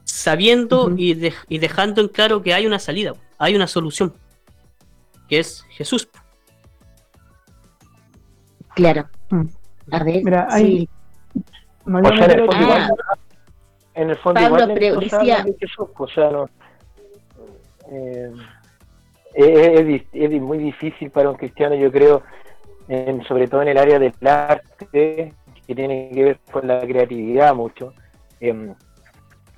Sabiendo y, dej- y dejando en claro que hay una salida, pues, hay una solución, que es Jesús. pues. Claro. Mm. A ver, Mira, sí. hay- O sea, en el fondo Ah. igual, tirar- en el fondo Pablo, igual pero o sea, decía- habla de Jesús, pues, o sea, no, eh, es, es muy difícil para un cristiano, yo creo, en- sobre todo en el área del arte, que tiene que ver con la creatividad mucho, em,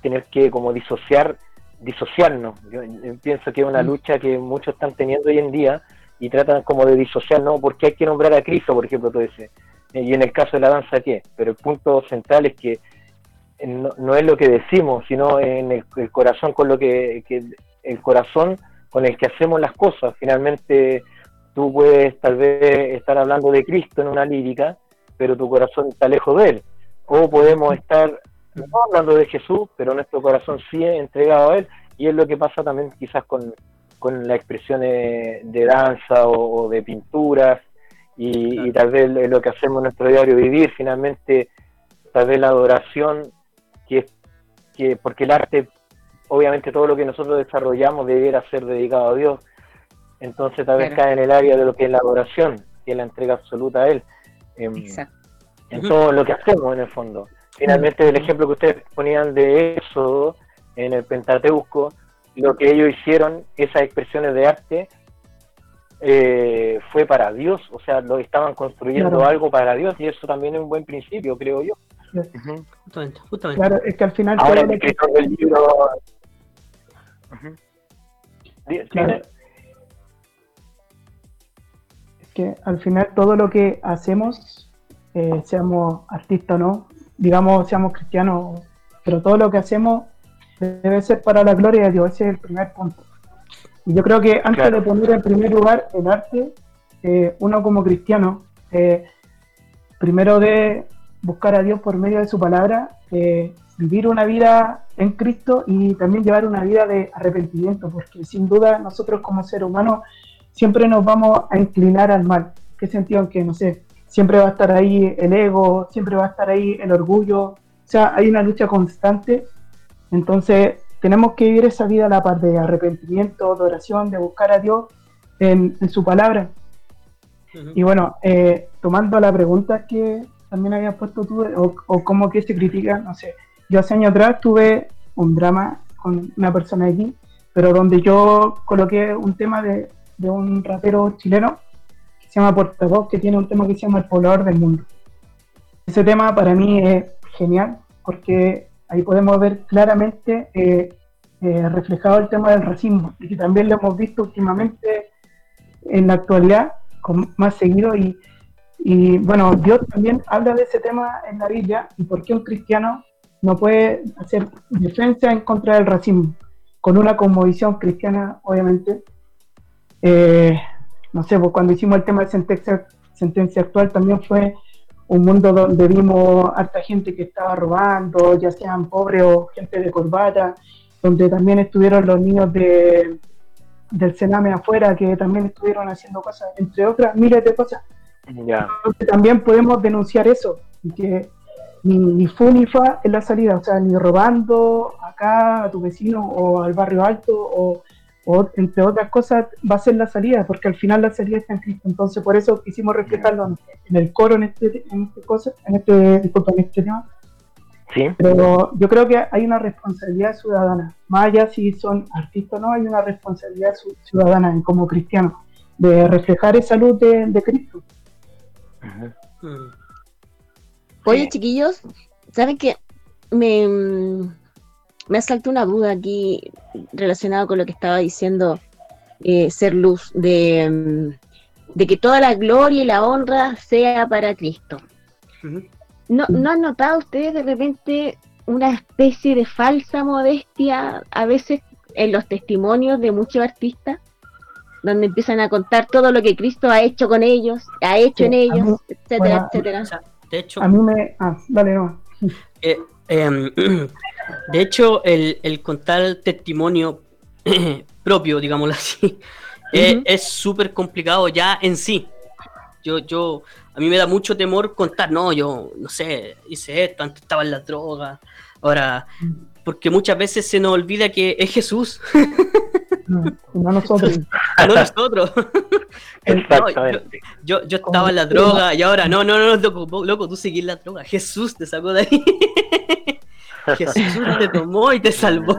tener que como disociar, disociarnos. Yo, yo pienso que es una Mm. lucha que muchos están teniendo hoy en día y tratan como de disociar, ¿no? Porque hay que nombrar a Cristo, por ejemplo, tú dices. Eh, Y en el caso de la danza, ¿qué? Pero el punto central es que eh, no, no es lo que decimos, sino en el, el corazón con lo que, que el corazón con el que hacemos las cosas. Finalmente, tú puedes tal vez estar hablando de Cristo en una lírica, pero tu corazón está lejos de él. O podemos estar no hablando de Jesús, pero nuestro corazón sí es entregado a él, y es lo que pasa también quizás con, con las expresiones de danza o, de pinturas, y, tal vez lo que hacemos en nuestro diario vivir, finalmente, tal vez la adoración, que es que porque el arte, obviamente todo lo que nosotros desarrollamos debiera ser dedicado a Dios, entonces tal vez Claro. cae en el área de lo que es la adoración, que es la entrega absoluta a Él. Exacto. en todo lo que hacemos en el fondo. Finalmente, el ejemplo que ustedes ponían de Éxodo en el Pentateuco, lo que ellos hicieron, esas expresiones de arte, eh, fue para Dios, o sea, lo estaban construyendo Claro. algo para Dios y eso también es un buen principio, creo yo. Justamente, justamente. Claro, es que al final Ahora el escritor del libro... Di- Claro. Que al final todo lo que hacemos, eh, seamos artistas o no, digamos seamos cristianos, pero todo lo que hacemos debe ser para la gloria de Dios, ese es el primer punto. Y yo creo que antes Claro. de poner en primer lugar el arte, eh, uno como cristiano, eh, primero de buscar a Dios por medio de su palabra, eh, vivir una vida en Cristo y también llevar una vida de arrepentimiento, porque sin duda nosotros como seres humanos siempre nos vamos a inclinar al mal. ¿Qué sentido? En que, no sé, siempre va a estar ahí el ego, siempre va a estar ahí el orgullo, o sea, hay una lucha constante. Entonces, tenemos que vivir esa vida a la par de arrepentimiento, de oración, de buscar a Dios en, en su palabra. Y bueno, eh, tomando la pregunta que también habías puesto tú, o, o cómo que se critica, no sé, yo hace años atrás tuve un drama con una persona aquí, pero donde yo coloqué un tema de, de un rapero chileno que se llama Portavoz, que tiene un tema que se llama El poblador del mundo. Ese tema para mí es genial porque ahí podemos ver claramente eh, eh, reflejado el tema del racismo y que también lo hemos visto últimamente en la actualidad con más seguido y, y bueno, Dios también habla de ese tema en la Biblia y por qué un cristiano no puede hacer defensa en contra del racismo con una cosmovisión cristiana, obviamente. Eh, no sé, pues cuando hicimos el tema de sentencia, sentencia actual también fue un mundo donde vimos harta gente que estaba robando, ya sean pobres o gente de corbata, donde también estuvieron los niños de, del Sename afuera que también estuvieron haciendo cosas, entre otras miles de cosas. También podemos denunciar eso, que ni, ni fu ni fa es la salida, o sea, ni robando acá a tu vecino o al barrio alto o, o entre otras cosas va a ser la salida, porque al final la salida está en Cristo. Entonces por eso quisimos reflejarlo en, en el coro en este, en este cosa, en este, disculpa, en este tema. Sí. Pero yo creo que hay una responsabilidad ciudadana, más allá si son artistas o no, hay una responsabilidad ciudadana en como cristianos de reflejar esa luz de, de Cristo. Oye, chiquillos, ¿saben qué? Me, me asaltó una duda aquí relacionada con lo que estaba diciendo eh, Ser Luz, de, mm, de que toda la gloria y la honra sea para Cristo. ¿No, ¿No han notado ustedes de repente una especie de falsa modestia a veces en los testimonios de muchos artistas? Donde empiezan a contar todo lo que Cristo ha hecho con ellos, ha hecho Sí, en ellos, mí- etcétera, bueno, etcétera. De hecho, A mí me... Ah, dale, no. Eh, em, (clears throat) de hecho, el, el contar testimonio (clears throat) propio, digámoslo así, eh, es súper complicado ya en sí. Yo, yo, a mí me da mucho temor contar, no, yo, no sé, hice esto, antes estaba en la droga, ahora, porque muchas veces se nos olvida que es Jesús, (laughs) No, no nosotros. (laughs) no nosotros. (laughs) Exactamente. Yo, yo estaba en la droga y ahora, no, no, no, loco, loco, tú seguís la droga, Jesús te sacó de ahí. (laughs) Jesús te tomó y te salvó.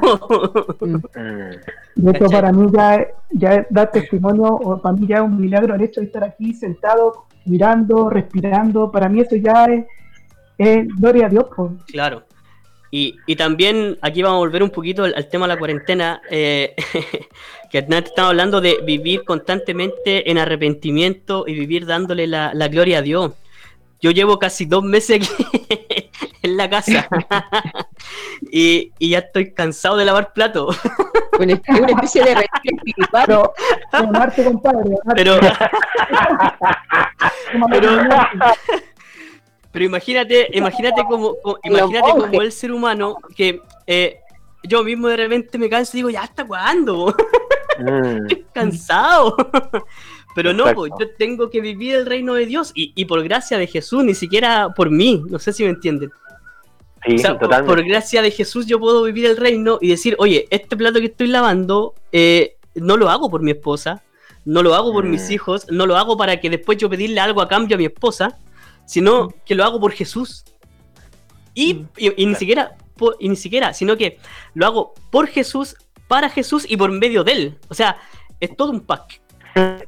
De para mí ya, ya da testimonio, o para mí ya es un milagro el hecho de estar aquí sentado, mirando, respirando. Para mí eso ya es, es gloria a Dios. pues. Claro. Y, y también aquí vamos a volver un poquito al, al tema de la cuarentena, eh, (laughs) que antes estaba hablando de vivir constantemente en arrepentimiento y vivir dándole la, la gloria a Dios. Yo llevo casi dos meses aquí (laughs) en la casa (laughs) y, y ya estoy cansado de lavar platos. Una, una especie de. Pero, Marte, compadre. Marte. Pero, pero-. Pero imagínate, imagínate como, como- imagínate como el ser humano que eh, yo mismo de repente me canso y digo, ya hasta cuándo, Mm, estoy (laughs) cansado. Pero no, pues, yo tengo que vivir el reino de Dios y, y por gracia de Jesús, ni siquiera por mí, no sé si me entienden. sí, O sea, por, totalmente. por gracia de Jesús yo puedo vivir el reino y decir, oye, este plato que estoy lavando eh, no lo hago por mi esposa, no lo hago por mis Mm. hijos, no lo hago para que después yo pedirle algo a cambio a mi esposa, sino que lo hago por Jesús. Y, y- y ni siquiera, por- y ni siquiera, sino que lo hago por Jesús, para Jesús y por medio de él. O sea, es todo un pack. (laughs)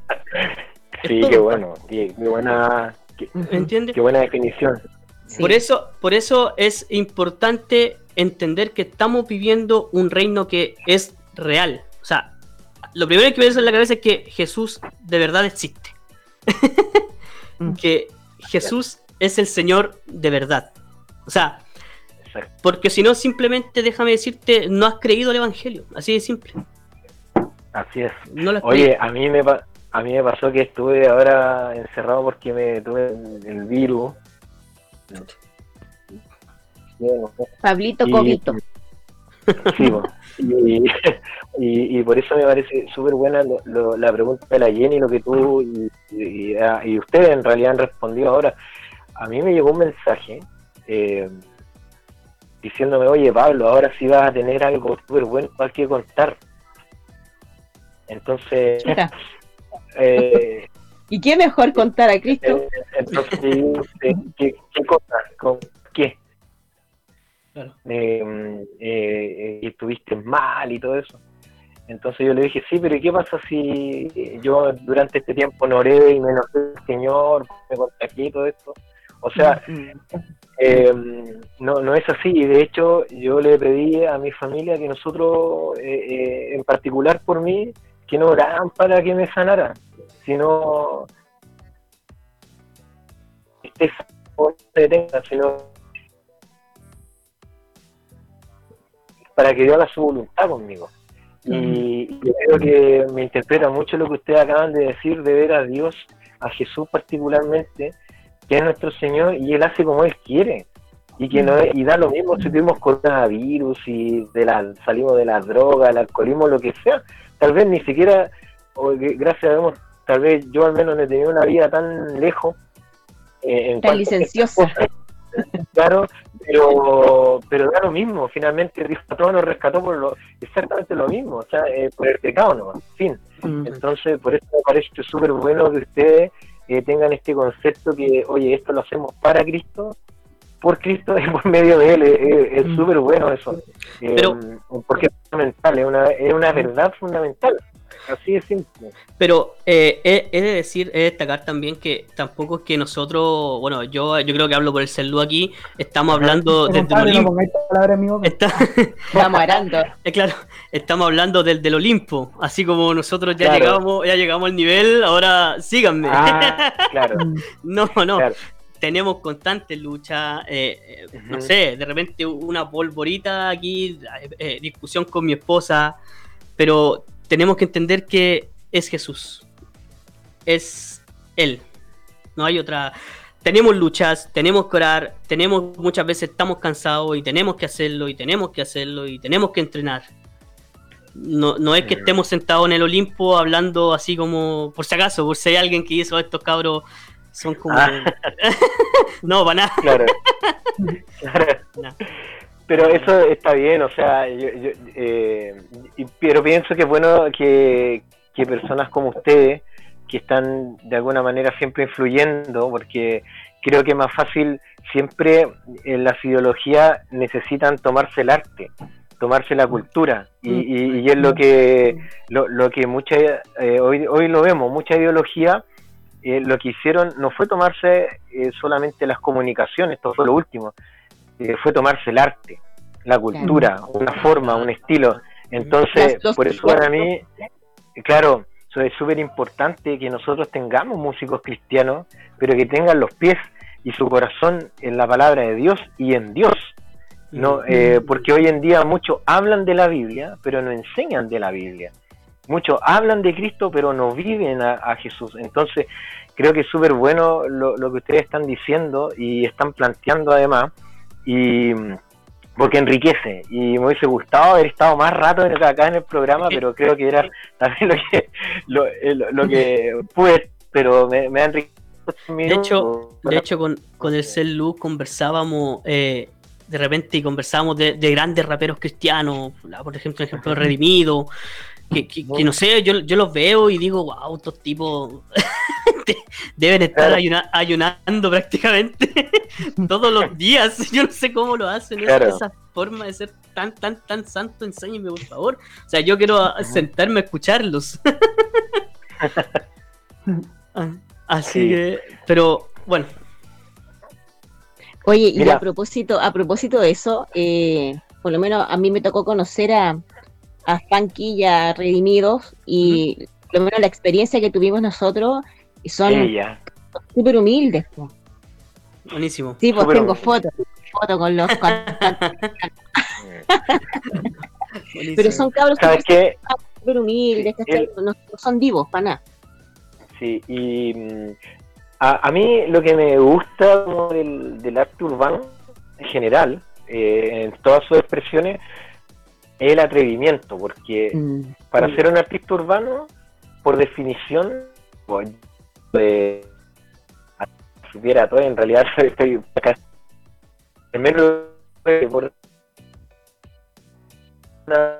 Sí, qué bueno. Qué, qué buena, qué, buena definición. Sí. Por eso, por eso es importante entender que estamos viviendo un reino que es real. O sea, lo primero que me viene en la cabeza es que Jesús de verdad existe. (laughs) Mm. que Jesús es el Señor de verdad. O sea, Exacto. porque si no, simplemente déjame decirte, no has creído el Evangelio. Así de simple. Así es. No lo has Oye, creído. a mí me a mí me pasó que estuve ahora encerrado porque me tuve el, virus. Pablito Y- Cobito. Sí, y, (laughs) y, y por eso me parece súper buena lo- lo- la pregunta de la Jenny, lo que tú y, y- ah, ustedes en realidad han respondido ahora. A mí me llegó un mensaje eh, diciéndome, oye Pablo, ahora sí vas a tener algo súper bueno para que contar. Entonces, (laughs) eh, ¿Y qué mejor contar a Cristo? eh, entonces, ¿qué, qué, qué cosa? ¿Con qué? Claro. Eh, eh, eh, y estuviste mal y todo eso. Entonces yo le dije, sí, pero ¿y qué pasa si yo durante este tiempo no oré y me enojé del Señor, me contagié y todo esto? O sea, eh, no, no es así. Y de hecho, yo le pedí a mi familia que nosotros, eh, eh, en particular por mí, que no oraran para que me sanara, sino no te detenga, sino para que Dios haga su voluntad conmigo. Y yo creo que me interpreta mucho lo que ustedes acaban de decir de ver a Dios, a Jesús particularmente, que es nuestro Señor y Él hace como Él quiere. Y que no es- y da lo mismo si tuvimos coronavirus y de la, salimos de la droga, el alcoholismo, lo que sea. Tal vez ni siquiera, o gracias a Dios, tal vez yo al menos no he tenido una vida tan lejos. eh, en Tan licenciosa. cosas. (laughs) Claro, pero, pero da lo mismo. Finalmente todos nos rescató por lo, exactamente lo mismo, o sea, eh, por el pecado, ¿no? Fin. Entonces, por eso me parece súper bueno que ustedes eh, tengan este concepto que, oye, esto lo hacemos para Cristo, por Cristo y por medio de Él. Eh, Es súper bueno eso. Pero- porque es fundamental, es una, es una verdad fundamental. Así de simple. Pero eh, he, he de decir, he de destacar también que tampoco es que nosotros, bueno, yo, yo creo que hablo por el celu aquí, estamos hablando desde el Compadre, no Olimpo. boca. Está, (laughs) Vamos arando. eh, claro, estamos hablando del, del Olimpo, así como nosotros ya Claro. llegamos, ya llegamos al nivel, ahora síganme. Ah, (laughs) claro. no, no, claro. tenemos constante lucha, eh, eh, no sé, de repente una polvorita aquí, eh, eh, discusión con mi esposa, pero tenemos que entender que es Jesús, es Él, no hay otra. Tenemos luchas, tenemos que orar, tenemos muchas veces estamos cansados y tenemos que hacerlo y tenemos que hacerlo y tenemos que entrenar. No, no es que estemos sentados en el Olimpo hablando así como, por si acaso, por si hay alguien que hizo estos cabros, son como... Ah. (laughs) no, para nada. Claro. (laughs) Claro. No. Pero eso está bien, o sea, yo, yo, eh, pero pienso que es bueno que, que personas como ustedes, que están de alguna manera siempre influyendo, porque creo que es más fácil, siempre en las ideologías necesitan tomarse el arte, tomarse la cultura, y, y- y es lo que, lo, lo que mucha, eh, hoy, hoy lo vemos, mucha ideología eh, lo que hicieron no fue tomarse eh, solamente las comunicaciones, esto fue lo último, eh, fue tomarse el arte. la cultura, una forma, un estilo. Entonces, por eso para mí, claro, eso es súper importante que nosotros tengamos músicos cristianos, pero que tengan los pies y su corazón en la palabra de Dios y en Dios. No, eh, porque hoy en día muchos hablan de la Biblia, pero no enseñan de la Biblia. Muchos hablan de Cristo, pero no viven a, Jesús. Entonces, creo que es súper bueno lo, lo, que ustedes están diciendo y están planteando además. Y porque enriquece y me hubiese gustado haber estado más rato acá en el programa, pero creo que era también lo que, lo, lo, que pude, pero me, me ha enriquecido. De hecho, de hecho con, con el Cel conversábamos eh, de repente conversábamos de, de, grandes raperos cristianos, por ejemplo, ejemplo Redimido, que, que, no sé, yo, yo los veo y digo, wow, estos tipos (laughs) deben estar ayunando prácticamente (laughs) todos los días. (laughs) Yo no sé cómo lo hacen, esa, forma de ser tan, tan, tan santo, enséñenme por favor. O sea, yo quiero sentarme a escucharlos. Ah, así que, pero bueno. Oye, y a propósito, a propósito de eso, eh, por lo menos a mí me tocó conocer a, a Funky y a Redimidos y por lo menos la experiencia que tuvimos nosotros son súper humildes. Buenísimo. Sí, pues tengo fotos, fotos con los... (laughs) Pero son cabros súper humildes, no, son divos para nada. Sí, y mm, a, mí lo que me gusta del, del arte urbano en general, eh, en todas sus expresiones, es el atrevimiento, porque mm. para ser un artista urbano, por definición, pues, de supiera todo, en realidad (laughs) estoy acá en menos por una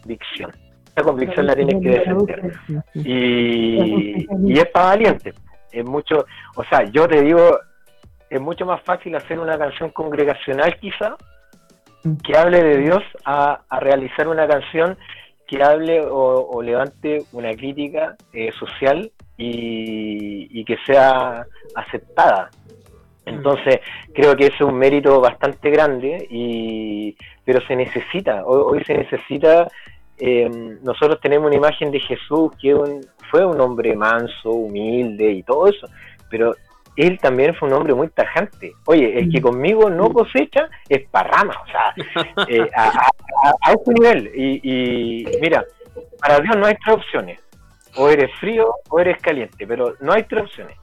convicción. Esa convicción la tienes que defender. Y, y es para valiente. Es mucho, o sea, yo te digo, es mucho más fácil hacer una canción congregacional quizá que hable de Dios a, realizar una canción que hable o, levante una crítica eh, social y, que sea aceptada. Entonces, creo que es un mérito bastante grande, y, pero se necesita, hoy, se necesita, eh, nosotros tenemos una imagen de Jesús que fue un hombre manso, humilde y todo eso, pero él también fue un hombre muy tajante. Oye, el que mm. conmigo no cosecha es parrama, o sea, (laughs) eh, a, a, ese nivel. Y, mira, para Dios no hay tres opciones. O eres frío o eres caliente, pero no hay tres opciones.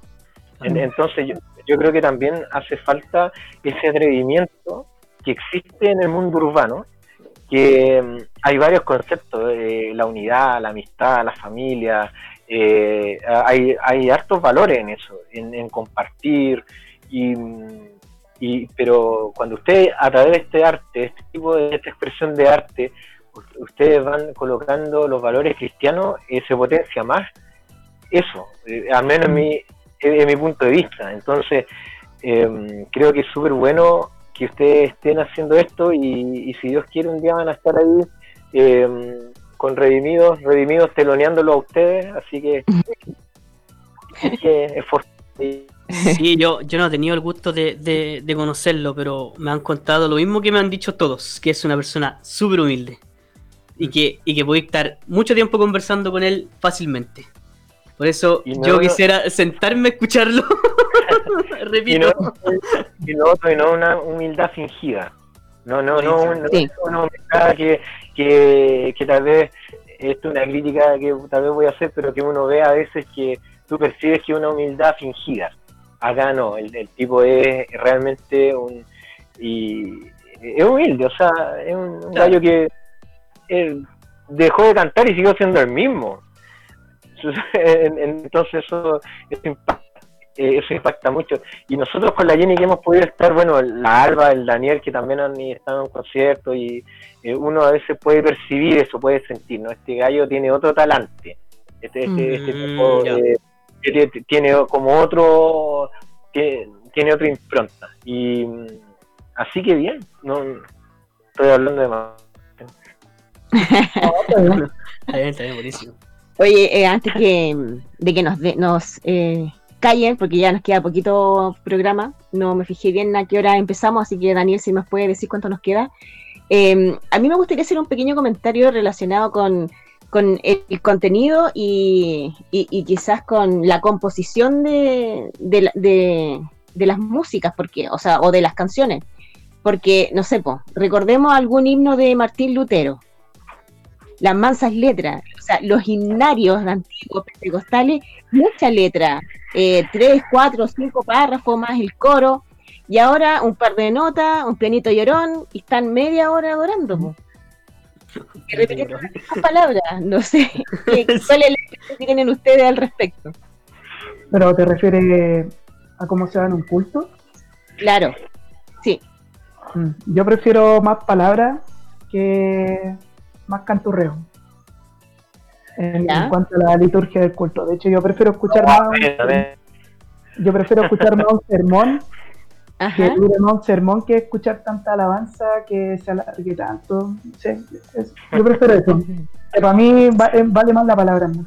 Entonces yo, yo creo que también hace falta ese atrevimiento que existe en el mundo urbano, que mm, hay varios conceptos, eh, la unidad, la amistad, la familia, eh, hay, hay hartos valores en eso, en, compartir, y, pero cuando usted a través de este arte, este tipo de esta expresión de arte, ustedes van colocando los valores cristianos, eh, se potencia más eso, eh, al menos en mi, en mi punto de vista. Entonces, em, creo que es súper bueno que ustedes estén haciendo esto y, y, si Dios quiere un día van a estar ahí eh, con Redimidos, Redimidos teloneándolo a ustedes, así que, es Sí, yo, yo no he tenido el gusto de, conocerlo, pero me han contado lo mismo que me han dicho todos, que es una persona súper humilde y que, y que voy a estar mucho tiempo conversando con él fácilmente. Por eso yo quisiera sentarme a escucharlo. Repito. Y no, y no, una humildad fingida. No, no, no, una, una humildad que, que, tal vez esto es una crítica que tal vez voy a hacer, pero que uno ve a veces que tú percibes que es una humildad fingida. Acá no, el, tipo es realmente un. Y es humilde, o sea, es un, gallo que dejó de cantar y siguió siendo el mismo. (laughs) Entonces, eso, eso impacta eh, eso impacta mucho. Y nosotros con la Jenny que hemos podido estar, bueno, la Alba, el Daniel, que también han estado en un concierto, y eh, uno a veces puede percibir eso, puede sentir, ¿no? Este gallo tiene otro talante. Este, este, este mm, tipo eh, tiene como otro, tiene, tiene otra impronta. Y así que bien, no estoy hablando de más. (laughs) Oye, antes que, de que nos, nos callen, porque ya nos queda poquito programa. No me fijé bien a qué hora empezamos, así que Daniel, si nos puede decir cuánto nos queda. Eh, a mí me gustaría hacer un pequeño comentario relacionado con, el, contenido y, quizás con la composición de- de las músicas, porque, o sea, o de las canciones. Porque, no sé, po, recordemos algún himno de Martín Lutero, las mansas letras, o sea, los himnarios antiguos pentecostales, mucha letra, eh, tres, cuatro, cinco párrafos más el coro, y ahora un par de notas, un pianito llorón, y están media hora adorando. po. Y repitiendo las palabras, no sé, (laughs) ¿qué- ¿cuál es la que tienen ustedes al respecto? Pero te refieres a cómo se da en un culto. Claro, sí, Mm, Yo prefiero más palabras que más canturreo. En, cuanto a la liturgia del culto. De hecho, yo prefiero escuchar más. Yo prefiero escuchar más un sermón (laughs) que ajá, dure más un sermón que escuchar tanta alabanza que se alargue tanto. Es- yo prefiero eso. Que para mí va- eh, vale más la palabra. ¿no?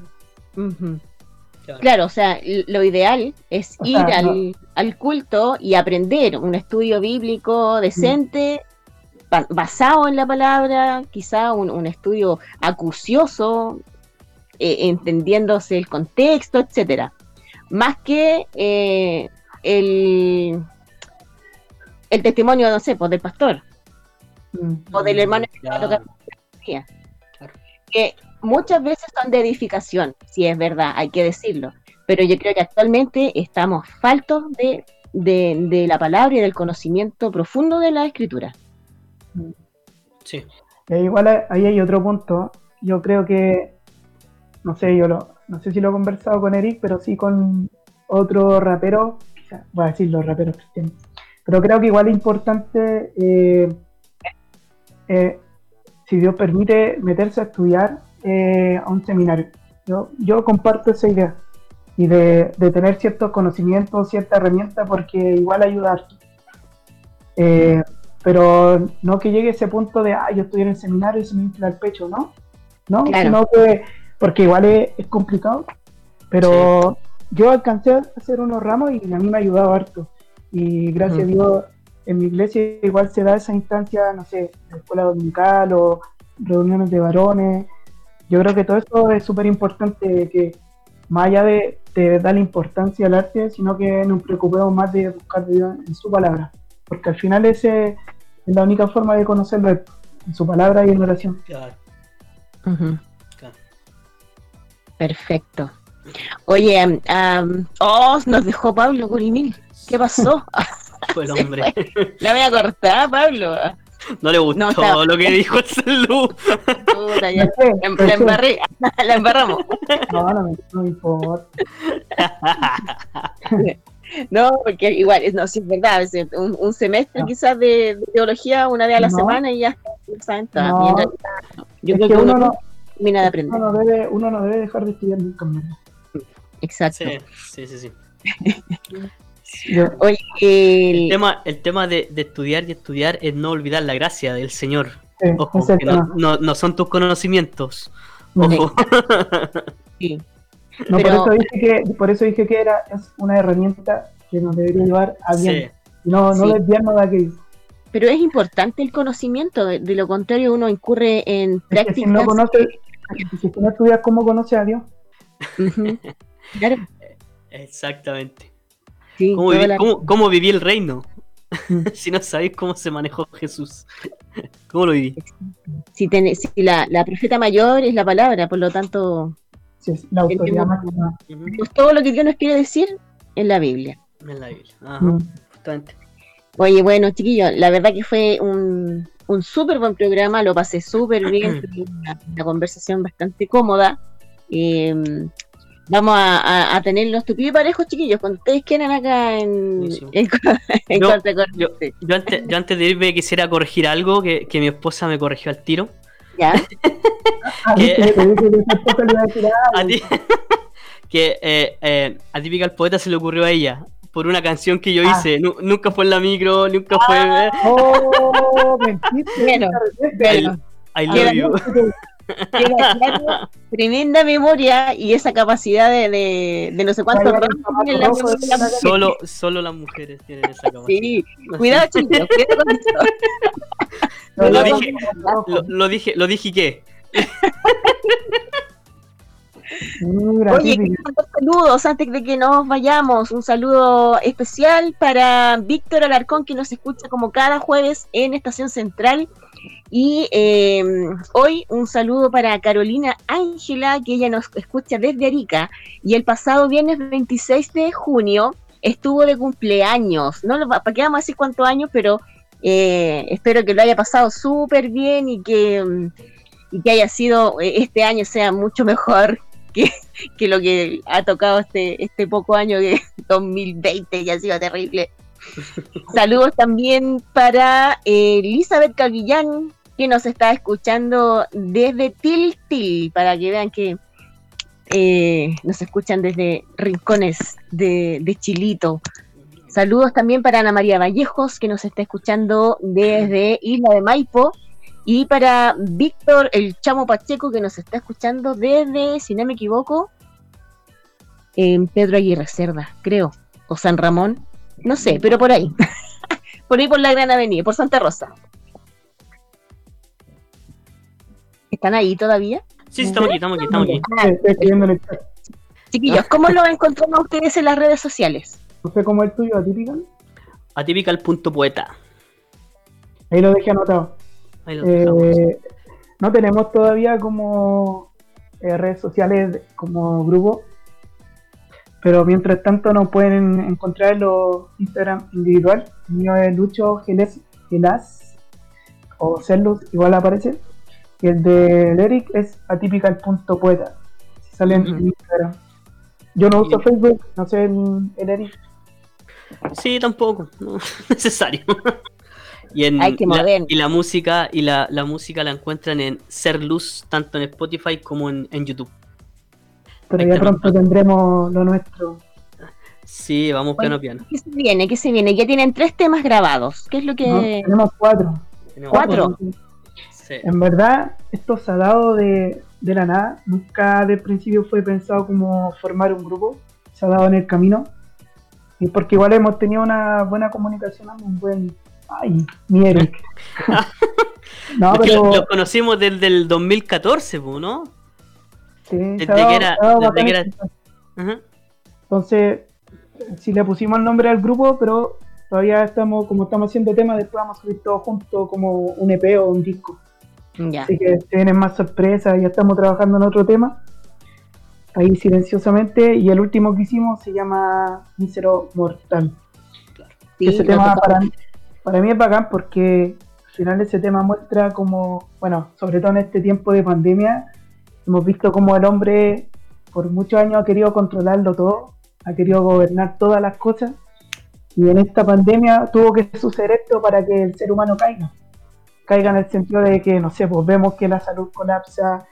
Claro, o sea, lo ideal es O ir sea, al, al culto y aprender un estudio bíblico decente, basado en la palabra, quizá un, un estudio acucioso, eh, entendiéndose el contexto, etcétera. Más que eh, el, el testimonio, no sé, pues, del pastor Mm. o del hermano que Claro. que muchas veces son de edificación, si es verdad, hay que decirlo, pero yo creo que actualmente estamos faltos de, de, de la palabra y del conocimiento profundo de la escritura. Sí. Ahí igual ahí hay otro punto. Yo creo que, no sé, yo lo, no sé si lo he conversado con Eric, pero sí con otro rapero, quizá, voy a decir los raperos cristianos. Pero creo que igual es importante, eh, eh, si Dios permite, meterse a estudiar eh, a un seminario. Yo, yo comparto esa idea y de, tener ciertos conocimientos, cierta herramienta, porque igual ayuda harto. Eh, pero no que llegue ese punto de, ah, yo estoy en el seminario y se me infla el pecho, ¿no? ¿No? Claro. Sino que, porque igual es, es complicado, pero yo alcancé a hacer unos ramos y a mí me ha ayudado harto. Y gracias a Dios, en mi iglesia igual se da esa instancia, no sé, de escuela dominical o reuniones de varones. Yo creo que todo eso es súper importante, que más allá de, de darle importancia al arte, sino que nos preocupemos más de buscar de Dios en su palabra. Porque al final ese es la única forma de conocerlo, es en su palabra y en oración. Claro. Claro. Perfecto. Oye, am, oh, nos dejó Pablo Curimil. ¿Qué pasó? (laughs) (laughs) Fue el hombre. La voy a cortar, Pablo. No le gustó No, está- lo que dijo el salud. Puta, ya. La, la embarré, (laughs) la embarramos. No, no me, no importa. No, porque igual, no, sí es verdad, es un, un semestre quizás de, de teología una vez a la No. semana y ya saben todo. No. Realidad. Yo Es creo que que uno uno no, termina de aprender. uno, no debe, uno no debe dejar de estudiar nunca más. Exacto. Sí, sí, sí. sí. (laughs) Oye, El el- tema, el tema de, de estudiar y estudiar es no olvidar la gracia del Señor. Sí, Ojo, que no, no, no son tus conocimientos. Ojo. sí. (laughs) No, Pero- por, eso dije que, por eso dije que era es una herramienta que nos debería llevar a bien. No, no Sí. desviarnos de aquello. Pero es importante el conocimiento, de, de lo contrario uno incurre en Es que prácticas. si no conoces, si tú no estudias cómo conoces a Dios. (laughs) Claro, Exactamente. sí, ¿Cómo, viví, la- cómo- cómo viví el reino? (laughs) si no sabéis cómo se manejó Jesús. (laughs) ¿Cómo lo viví? si, ten- si la, la profeta mayor es la palabra, por lo tanto, si es la autoridad Tenemos- máxima. tenemos todo lo que Dios nos quiere decir en la Biblia. En la Biblia. Ajá, Mm. justamente. Oye, bueno, chiquillos, la verdad que fue un, un súper buen programa, lo pasé súper bien, (clears throat) una, una conversación bastante cómoda. Eh, vamos a, a, a tener los tupidos y parejos, chiquillos, cuando ustedes quieran acá en, Buenísimo. en, (laughs) en Yo- Contracorriente. Yo antes, yo antes de irme quisiera corregir algo que, que mi esposa me corrigió al tiro. ¿Ya? (laughs) Ah, te dije que a (laughs) A ti, que eh, eh, a Típica el Poeta se le ocurrió a ella por una canción que yo Ah. hice. Nu- nunca fue en la micro, nunca fue. (laughs) Oh, mentiste. Bueno, I love you. Claro, tremenda memoria y esa capacidad de, de, de no sé cuántos. Solo, solo las mujeres tienen esa capacidad. Sí, (laughs) cuidado, chicos, cuidado con eso. Lo, dije, lo, lo dije, lo dije qué. (laughs) Oye, saludos antes de que nos vayamos. Un saludo especial para Víctor Alarcón, que nos escucha como cada jueves en Estación Central. Y eh, hoy un saludo para Carolina Ángela, que ella nos escucha desde Arica. Y el pasado viernes 26 de junio estuvo de cumpleaños. No lo- para qué vamos a decir cuántos años, pero eh, espero que lo haya pasado súper bien y que, y que haya sido eh, este año sea mucho mejor que, que lo que ha tocado este, este poco año de 2020 y ha sido terrible. Saludos también para eh, Elizabeth Calvillán, que nos está escuchando desde Tiltil, para que vean que eh, nos escuchan desde rincones de Chilito. Saludos también para Ana María Vallejos, que nos está escuchando desde Isla de Maipo. Y para Víctor el Chamo Pacheco, que nos está escuchando desde, si no me equivoco, en Pedro Aguirre Cerda, creo. O San Ramón, no sé, pero por ahí. (laughs) por ahí por la Gran Avenida, por Santa Rosa. ¿Están ahí todavía? Sí, sí, estamos aquí, estamos aquí, estamos aquí. Ah, Estoy escribiendo en el chat. chiquillos, ¿cómo lo encontramos a ustedes en las redes sociales? No sé cómo es el tuyo, atípica. Atypical.poeta. Ahí lo dejé anotado. Ahí. Eh, no tenemos todavía como eh, redes sociales como grupo, pero mientras tanto nos pueden encontrar en los Instagram individual. El mío es Lucho Geles, Gelas o Celus, igual aparece. Y el de Eric es atypical.poeta. Si salen en Instagram. Yo no uso Facebook, no sé el, el Eric. Sí, tampoco, no (laughs) necesario. Y, en la, mover. y la música y la, la música la encuentran en Ser Luz, tanto en Spotify como en, en YouTube. Pero Ahí ya pronto tendremos lo nuestro. Sí, vamos piano piano. ¿Qué se viene? ¿Qué se viene? Ya tienen tres temas grabados. ¿Qué es lo ¿no? que...? Tenemos cuatro. Tenemos- ¿Cuatro? Sí. En verdad, esto se ha dado de, de la nada. Nunca del principio fue pensado como formar un grupo. Se ha dado en el camino. Y porque igual hemos tenido una buena comunicación, un buen... Ay, mi Eric. (laughs) no, pero... lo, lo conocimos desde el 2014, po, ¿no? sí, desde dado- que era- desde que. Entonces, si le pusimos el nombre al grupo, pero todavía estamos, como estamos haciendo temas, después vamos a subir todo junto como un EP o un disco. Ya. Así que se vienen más sorpresas, ya estamos trabajando en otro tema, ahí silenciosamente, y el último que hicimos se llama Mísero Mortal. Sí, ese tema para, para mí es bacán porque al final ese tema muestra como, bueno, sobre todo en este tiempo de pandemia, hemos visto como el hombre por muchos años ha querido controlarlo todo, ha querido gobernar todas las cosas, y en esta pandemia tuvo que suceder esto para que el ser humano caiga. Caiga en el sentido de que, no sé, pues vemos que la salud colapsa,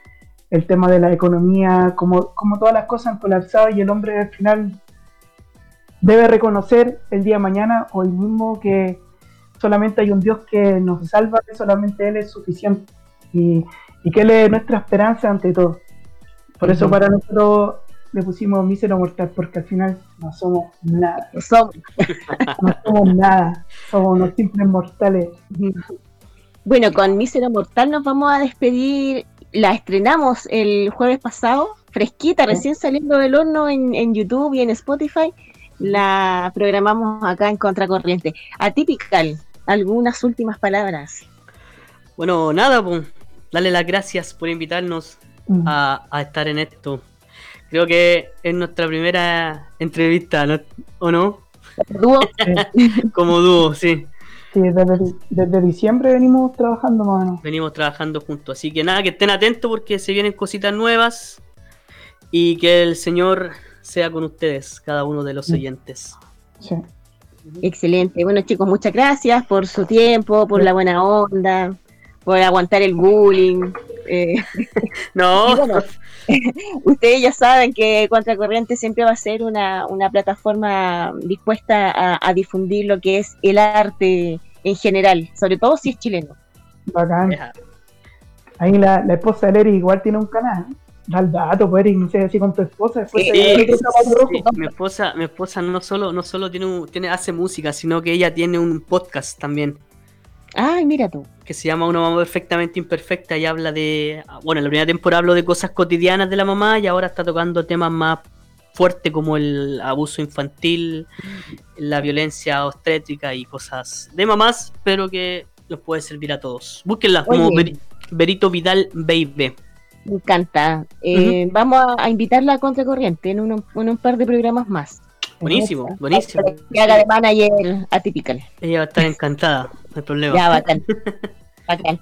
el tema de la economía, como, como todas las cosas han colapsado y el hombre al final debe reconocer el día de mañana, hoy mismo, que solamente hay un Dios que nos salva, que solamente Él es suficiente y, y que Él es nuestra esperanza ante todo. Por eso para nosotros le pusimos mísero mortal, porque al final no somos nada, Somos- (laughs) no somos nada, somos unos simples mortales. Bueno, con Mísero Mortal nos vamos a despedir. La estrenamos el jueves pasado, fresquita, recién saliendo del horno en, en YouTube y en Spotify. La programamos acá en Contracorriente. Atypical, algunas últimas palabras. Bueno, nada, pues, darle las gracias por invitarnos Mm. a, a estar en esto. Creo que es nuestra primera entrevista, ¿no? ¿o no? Dúo, (laughs) Como dúo, sí. Sí, desde, desde diciembre venimos trabajando más o menos. Venimos trabajando juntos. Así que nada, que estén atentos porque se vienen cositas nuevas y que el Señor sea con ustedes, cada uno de los oyentes. Sí. Excelente. Bueno, chicos, muchas gracias por su tiempo, por la buena onda, por aguantar el bullying. Eh, (laughs) No, bueno, (laughs) ustedes ya saben que Contracorriente siempre va a ser una, una plataforma dispuesta a, a difundir lo que es el arte en general, sobre todo si es chileno. Bacán. Ahí la, la esposa de Eric igual tiene un canal. Da el dato, pues Eric, no sé si con tu esposa. Después te- te- mi esposa, mi esposa no solo, no solo tiene, un- tiene, hace música, sino que ella tiene un podcast también. Ay, mira tú. Que se llama Una mamá perfectamente imperfecta y habla de. Bueno, en la primera temporada habló de cosas cotidianas de la mamá y ahora está tocando temas más fuertes como el abuso infantil, la violencia obstétrica y cosas de mamás, pero que los puede servir a todos. Búsquenla como Oye. Berito Vidal Baby. Me encanta. Eh, Vamos a, a invitarla a Contracorriente en, un par de programas más. Buenísimo, buenísimo. Que haga de manager atypical. Ella va a estar encantada, no hay problema. Ya, bacán. (laughs) Bacán.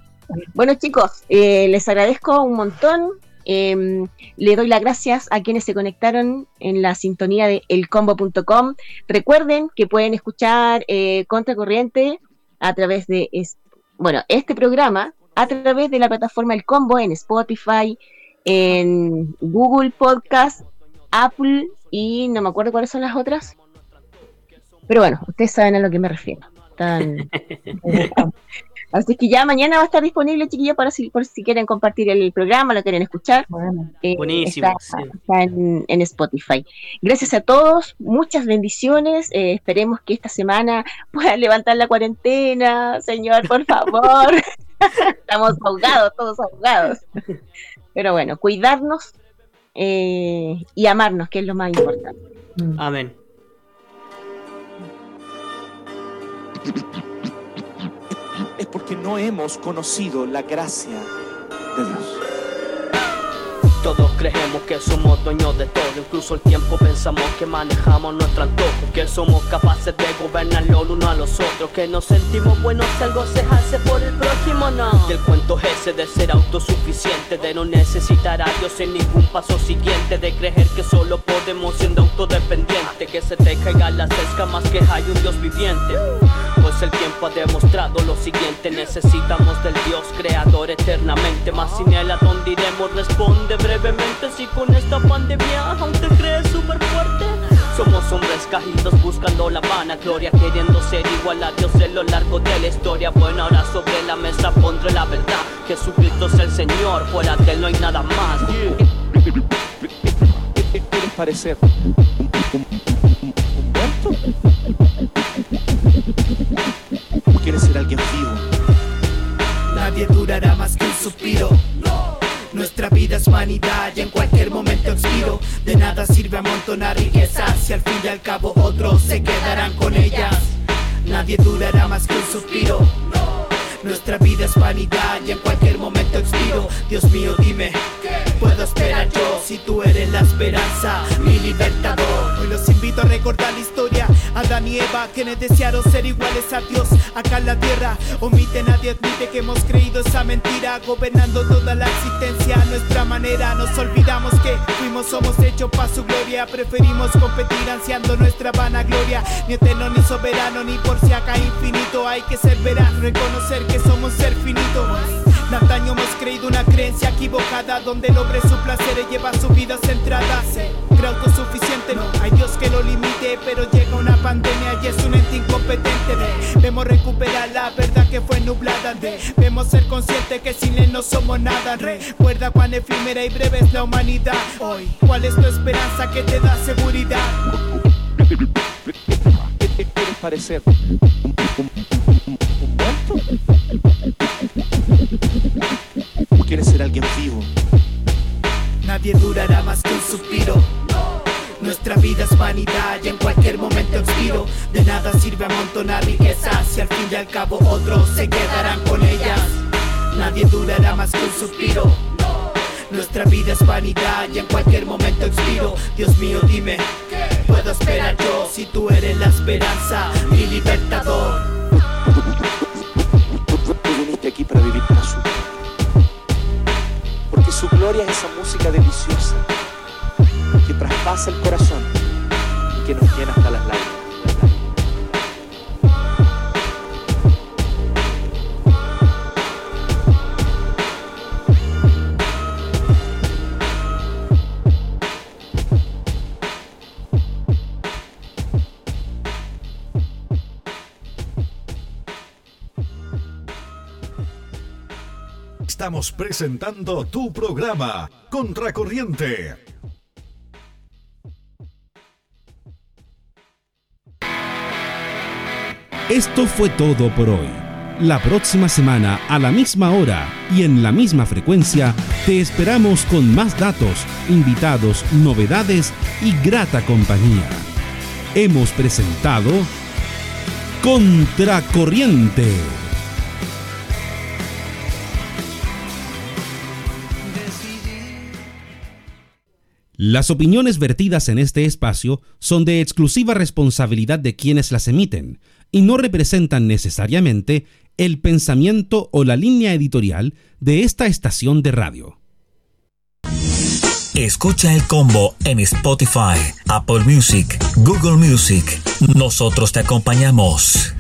Bueno, chicos, eh, les agradezco un montón. Eh, le doy las gracias a quienes se conectaron en la sintonía de elcombo.com. Recuerden que pueden escuchar eh, Contracorriente a través de, es- bueno, este programa a través de la plataforma El Combo en Spotify, en Google Podcast, Apple y no me acuerdo cuáles son las otras. Pero bueno, ustedes saben a lo que me refiero. Están- (laughs) Así que ya mañana va a estar disponible, chiquillos, para si, por si quieren compartir el programa, lo quieren escuchar. Eh, Buenísimo, Está, sí. está en, en Spotify. Gracias a todos, muchas bendiciones. eh, esperemos que esta semana puedan levantar la cuarentena, señor, por favor. (laughs) (laughs) Estamos ahogados, todos ahogados. Pero bueno, cuidarnos eh, y amarnos, que es lo más importante. Amén. es porque no hemos conocido la gracia de Dios. Todos creemos que somos dueños de todo, incluso el tiempo pensamos que manejamos nuestro antojo, que somos capaces de gobernarlo el uno a los otros, que nos sentimos buenos si algo se hace por el prójimo, no. Y el cuento es ese de ser autosuficiente, de no necesitar a Dios en ningún paso siguiente, de creer que solo podemos siendo autodependiente, que se te caigan las escamas que hay un Dios viviente. El tiempo ha demostrado lo siguiente. Necesitamos del Dios creador eternamente. Más sin él a dónde iremos responde brevemente. Si con esta pandemia aún te crees súper fuerte Somos hombres caídos buscando la vana gloria Queriendo ser igual a Dios en lo largo de la historia. Bueno ahora sobre la mesa pondré la verdad. Jesucristo es el Señor, fuera de él no hay nada más. ¿Quieres parecer quieres ser alguien vivo? Nadie durará más que un suspiro. Nuestra vida es vanidad y en cualquier momento expiro. De nada sirve amontonar riquezas si al fin y al cabo otros se quedarán con ellas. Nadie durará más que un suspiro. Nuestra vida es vanidad y en cualquier momento expiro. Dios mío, dime, ¿qué puedo esperar yo si tú eres la esperanza, mi libertador? Hoy los invito a recordar la historia Adán y Eva quienes desearon ser iguales a Dios acá en la tierra Omite nadie admite que hemos creído esa mentira Gobernando toda la existencia a nuestra manera. Nos olvidamos que fuimos, somos hechos para su gloria Preferimos competir ansiando nuestra vanagloria. Ni eterno ni soberano ni por si acá infinito Hay que ser veraz, reconocer que somos ser finito de antaño hemos creído una creencia equivocada Donde el hombre su placer lleva su vida centrada. Se cree autosuficiente, no hay Dios que lo limite Pero llega una pandemia y es un ente incompetente. Debemos recuperar la verdad que fue nublada. Debemos ser conscientes que sin él no somos nada. Recuerda cuán efímera y breve es la humanidad. Hoy, ¿cuál es tu esperanza que te da seguridad? (laughs) ¿Quieres parecer quieres ser alguien vivo? Nadie durará más que un suspiro. Nuestra vida es vanidad y en cualquier momento expiro. De nada sirve amontonar riquezas si al fin y al cabo otros se quedarán con ellas. Nadie durará más que un suspiro. Nuestra vida es vanidad y en cualquier momento expiro. Dios mío, dime, ¿qué puedo esperar yo si tú eres la esperanza, mi libertador? Tú viniste aquí para vivir para su gloria es esa música deliciosa que traspasa el corazón y que nos llena hasta las lágrimas. Estamos presentando tu programa, Contracorriente. Esto fue todo por hoy. La próxima semana, a la misma hora y en la misma frecuencia, te esperamos con más datos, invitados, novedades y grata compañía. Hemos presentado Contracorriente. Las opiniones vertidas en este espacio son de exclusiva responsabilidad de quienes las emiten y no representan necesariamente el pensamiento o la línea editorial de esta estación de radio. Escucha el combo en Spotify, Apple Music, Google Music. Nosotros te acompañamos.